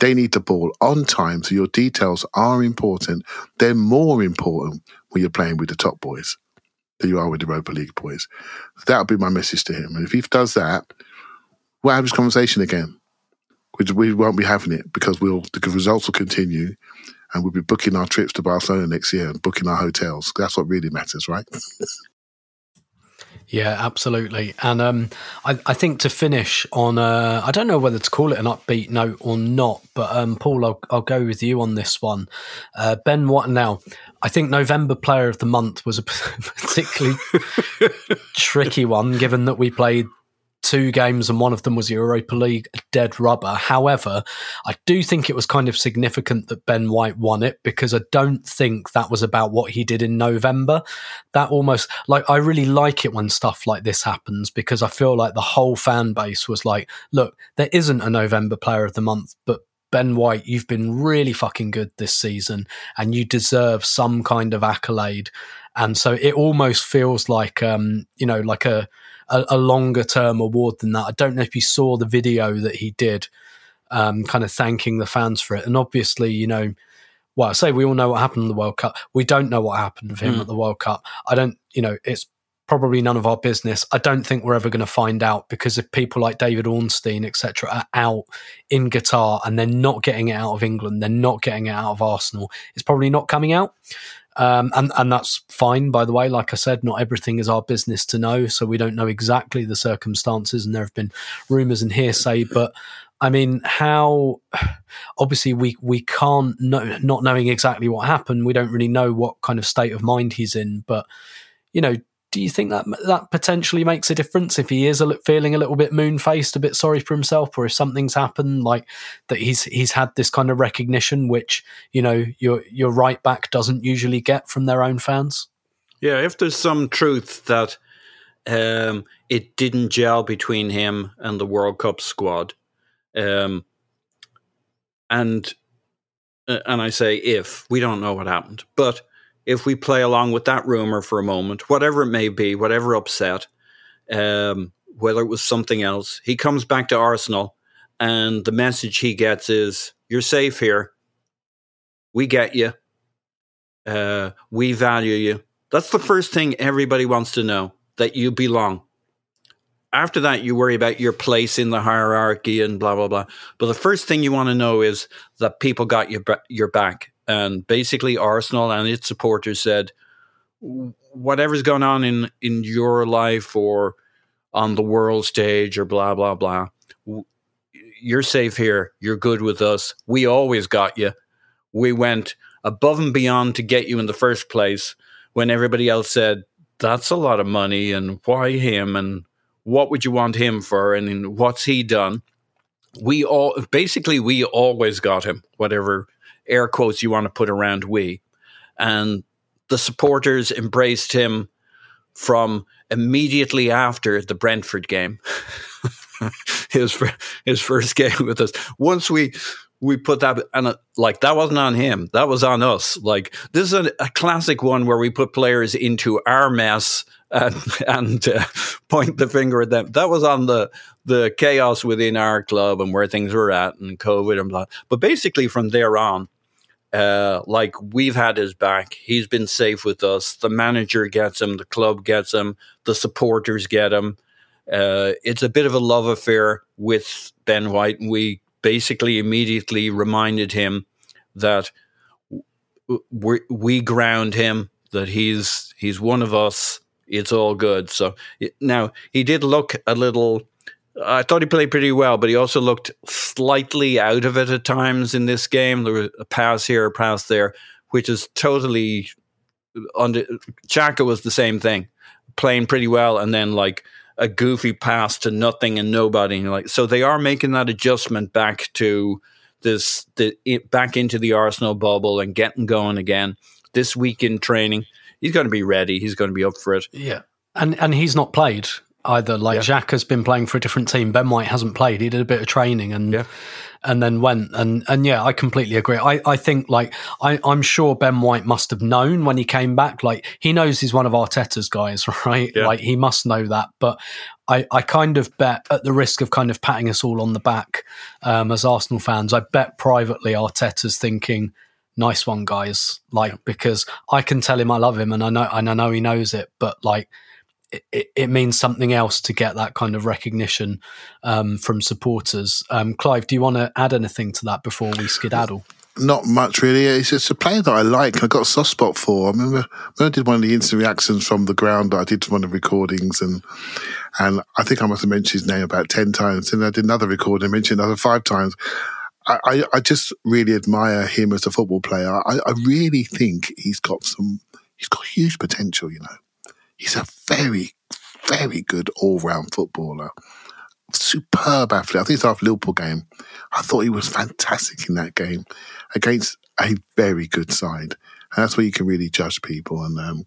They need the ball on time, so your details are important. They're more important when you're playing with the top boys you are with the Europa League boys. That would be my message to him. And if he does that, we'll have this conversation again. We, won't be having it because we'll the results will continue and we'll be booking our trips to Barcelona next year and booking our hotels. That's what really matters, right? Yeah, absolutely. And um, I, I, think to finish on, a, I don't know whether to call it an upbeat note or not, but um, Paul, I'll, I'll, go with you on this one. Uh, ben White now, I think November Player of the Month was a particularly tricky one, given that we played two games and one of them was Europa League dead rubber. However, I do think it was kind of significant that Ben White won it because I don't think that was about what he did in November. That almost like I really like it when stuff like this happens because I feel like the whole fan base was like, look, there isn't a November player of the month, but Ben White, you've been really fucking good this season and you deserve some kind of accolade. And so it almost feels like, um, you know, like a, a, a longer term award than that. I don't know if you saw the video that he did, um, kind of thanking the fans for it. And obviously, you know, well, I say we all know what happened in the World Cup. We don't know what happened with him mm. at the World Cup. I don't, you know, it's probably none of our business. I don't think we're ever going to find out because if people like David Ornstein, etc., are out in Qatar and they're not getting it out of England, they're not getting it out of Arsenal, it's probably not coming out. Um, and and that's fine, by the way. Like I said, not everything is our business to know, so we don't know exactly the circumstances, and there have been rumours and hearsay. But I mean, how obviously we we can't know, not knowing exactly what happened. We don't really know what kind of state of mind he's in, but you know, do you think that that potentially makes a difference if he is a, feeling a little bit moon faced, a bit sorry for himself, or if something's happened like that he's he's had this kind of recognition, which you know your your right back doesn't usually get from their own fans? Yeah, if there's some truth that um, it didn't gel between him and the World Cup squad, um, and uh, and I say if we don't know what happened, but if we play along with that rumor for a moment, whatever it may be, whatever upset, um, whether it was something else, he comes back to Arsenal and the message he gets is, You're safe here. We get you. Uh, we value you. That's the first thing everybody wants to know that you belong. After that, you worry about your place in the hierarchy and blah, blah, blah. But the first thing you want to know is that people got your, your back and basically Arsenal and its supporters said, whatever's going on in in your life or on the world stage or blah blah blah, you're safe here. You're good with us. We always got you. We went above and beyond to get you in the first place when everybody else said that's a lot of money and why him and what would you want him for and what's he done we all basically we always got him whatever air quotes you want to put around we. And the supporters embraced him from immediately after the Brentford game. his his first game with us. Once we we put that and uh, like that wasn't on him. That was on us. Like this is a, a classic one where we put players into our mess and and uh, point the finger at them. That was on the the chaos within our club and where things were at and COVID and blah. But basically from there on, uh, like we've had his back. He's been safe with us. The manager gets him. The club gets him. The supporters get him. Uh, it's a bit of a love affair with Ben White. And we basically immediately reminded him that we we ground him that he's he's one of us. It's all good. So now he did look a little. I thought he played pretty well, but he also looked slightly out of it at times in this game. There was a pass here, a pass there, which is totally under. Xhaka was the same thing, playing pretty well, and then like a goofy pass to nothing and nobody. And like so, they are making that adjustment back to this the back into the Arsenal bubble and getting going again. This week in training, he's going to be ready. He's going to be up for it. Yeah, and and he's not played either. Like Yeah. Jacques has been playing for a different team. Ben White hasn't played. He did a bit of training and Yeah. and then went and and yeah, I completely agree. I I think like I I'm sure Ben White must have known when he came back. Like he knows he's one of Arteta's guys, right? Yeah. Like he must know that. But I I kind of bet at the risk of kind of patting us all on the back um, as Arsenal fans, I bet privately Arteta's thinking. Nice one, guys. Like because I can tell him I love him, and I know, and I know he knows it. But like, it, it, it means something else to get that kind of recognition um, from supporters. Um, Clive, do you want to add anything to that before we skedaddle? Not much really. It's just a player that I like. I got a soft spot for. I remember, when I did one of the instant reactions from the ground. I did one of the recordings, and and I think I must have mentioned his name about ten times. And I did another recording, mentioned another five times. I, I, just really admire him as a football player. I, I really think he's got some. He's got huge potential. You know, he's a very, very good all-round footballer. Superb athlete. I think it's after Liverpool game. I thought he was fantastic in that game against a very good side. And that's where you can really judge people. And um,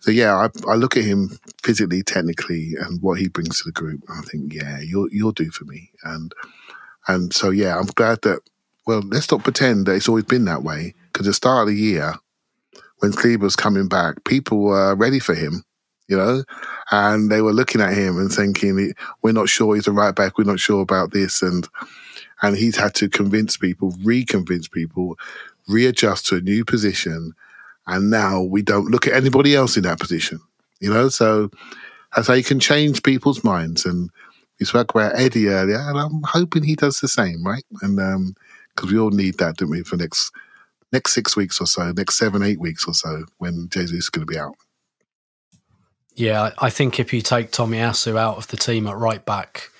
so, yeah, I, I look at him physically, technically, and what he brings to the group. And I think, yeah, you'll you'll do for me. And and so, yeah, I'm glad that. Well, let's not pretend that it's always been that way. Because the start of the year, when Cleveland was coming back, people were ready for him. You know, and they were looking at him and thinking, "We're not sure he's a right back. We're not sure about this." And and he's had to convince people, reconvince people, readjust to a new position, and now we don't look at anybody else in that position. You know, so that's how you can change people's minds. And we spoke about Eddie earlier, and I'm hoping he does the same, right? And um, because we all need that, don't we, for next next six weeks or so, next seven, eight weeks or so, when Jesus is going to be out. Yeah, I think if you take Tomiyasu out of the team at right back, you-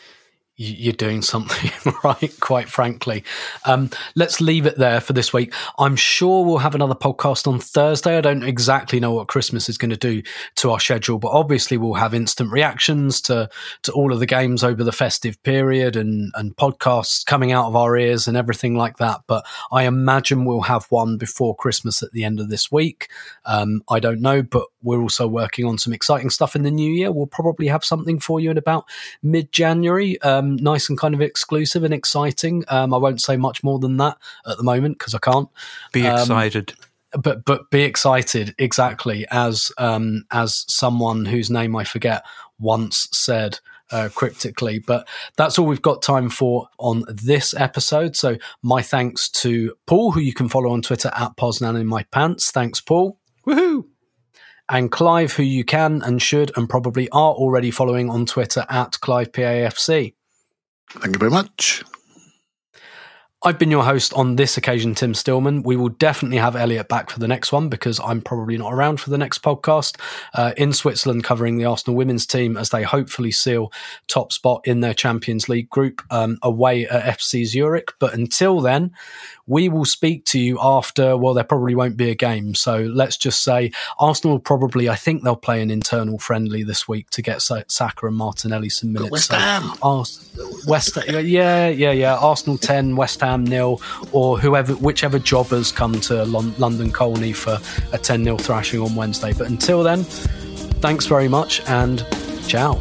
you're doing something right, quite frankly. Um, let's leave it there for this week. I'm sure we'll have another podcast on Thursday. I don't exactly know what Christmas is going to do to our schedule, but obviously we'll have instant reactions to to all of the games over the festive period and and podcasts coming out of our ears and everything like that. But I imagine we'll have one before Christmas at the end of this week. Um, I don't know, but we're also working on some exciting stuff in the new year. We'll probably have something for you in about mid January. Um, nice and kind of exclusive and exciting. Um, I won't say much more than that at the moment because I can't. Be Um, excited. But but be excited exactly as um, as someone whose name I forget once said uh, cryptically. But that's all we've got time for on this episode. So my thanks to Paul, who you can follow on Twitter at Poznan in my pants. Thanks, Paul Woohoo! and Clive, who you can and should and probably are already following on Twitter at ClivePAFC. Thank you very much. I've been your host on this occasion, Tim Stillman. We will definitely have Elliot back for the next one because I'm probably not around for the next podcast uh, in Switzerland covering the Arsenal women's team as they hopefully seal top spot in their Champions League group um, away at FC Zurich. But until then, we will speak to you after, well, there probably won't be a game. So let's just say Arsenal probably, I think they'll play an internal friendly this week to get Sa- Saka and Martinelli some minutes. West So Ham. Ars- West, yeah, yeah, yeah. Arsenal ten, West Ham nil, or whoever, whichever jobbers come to Lon- London Colney for a ten 0 thrashing on Wednesday. But until then, thanks very much and ciao.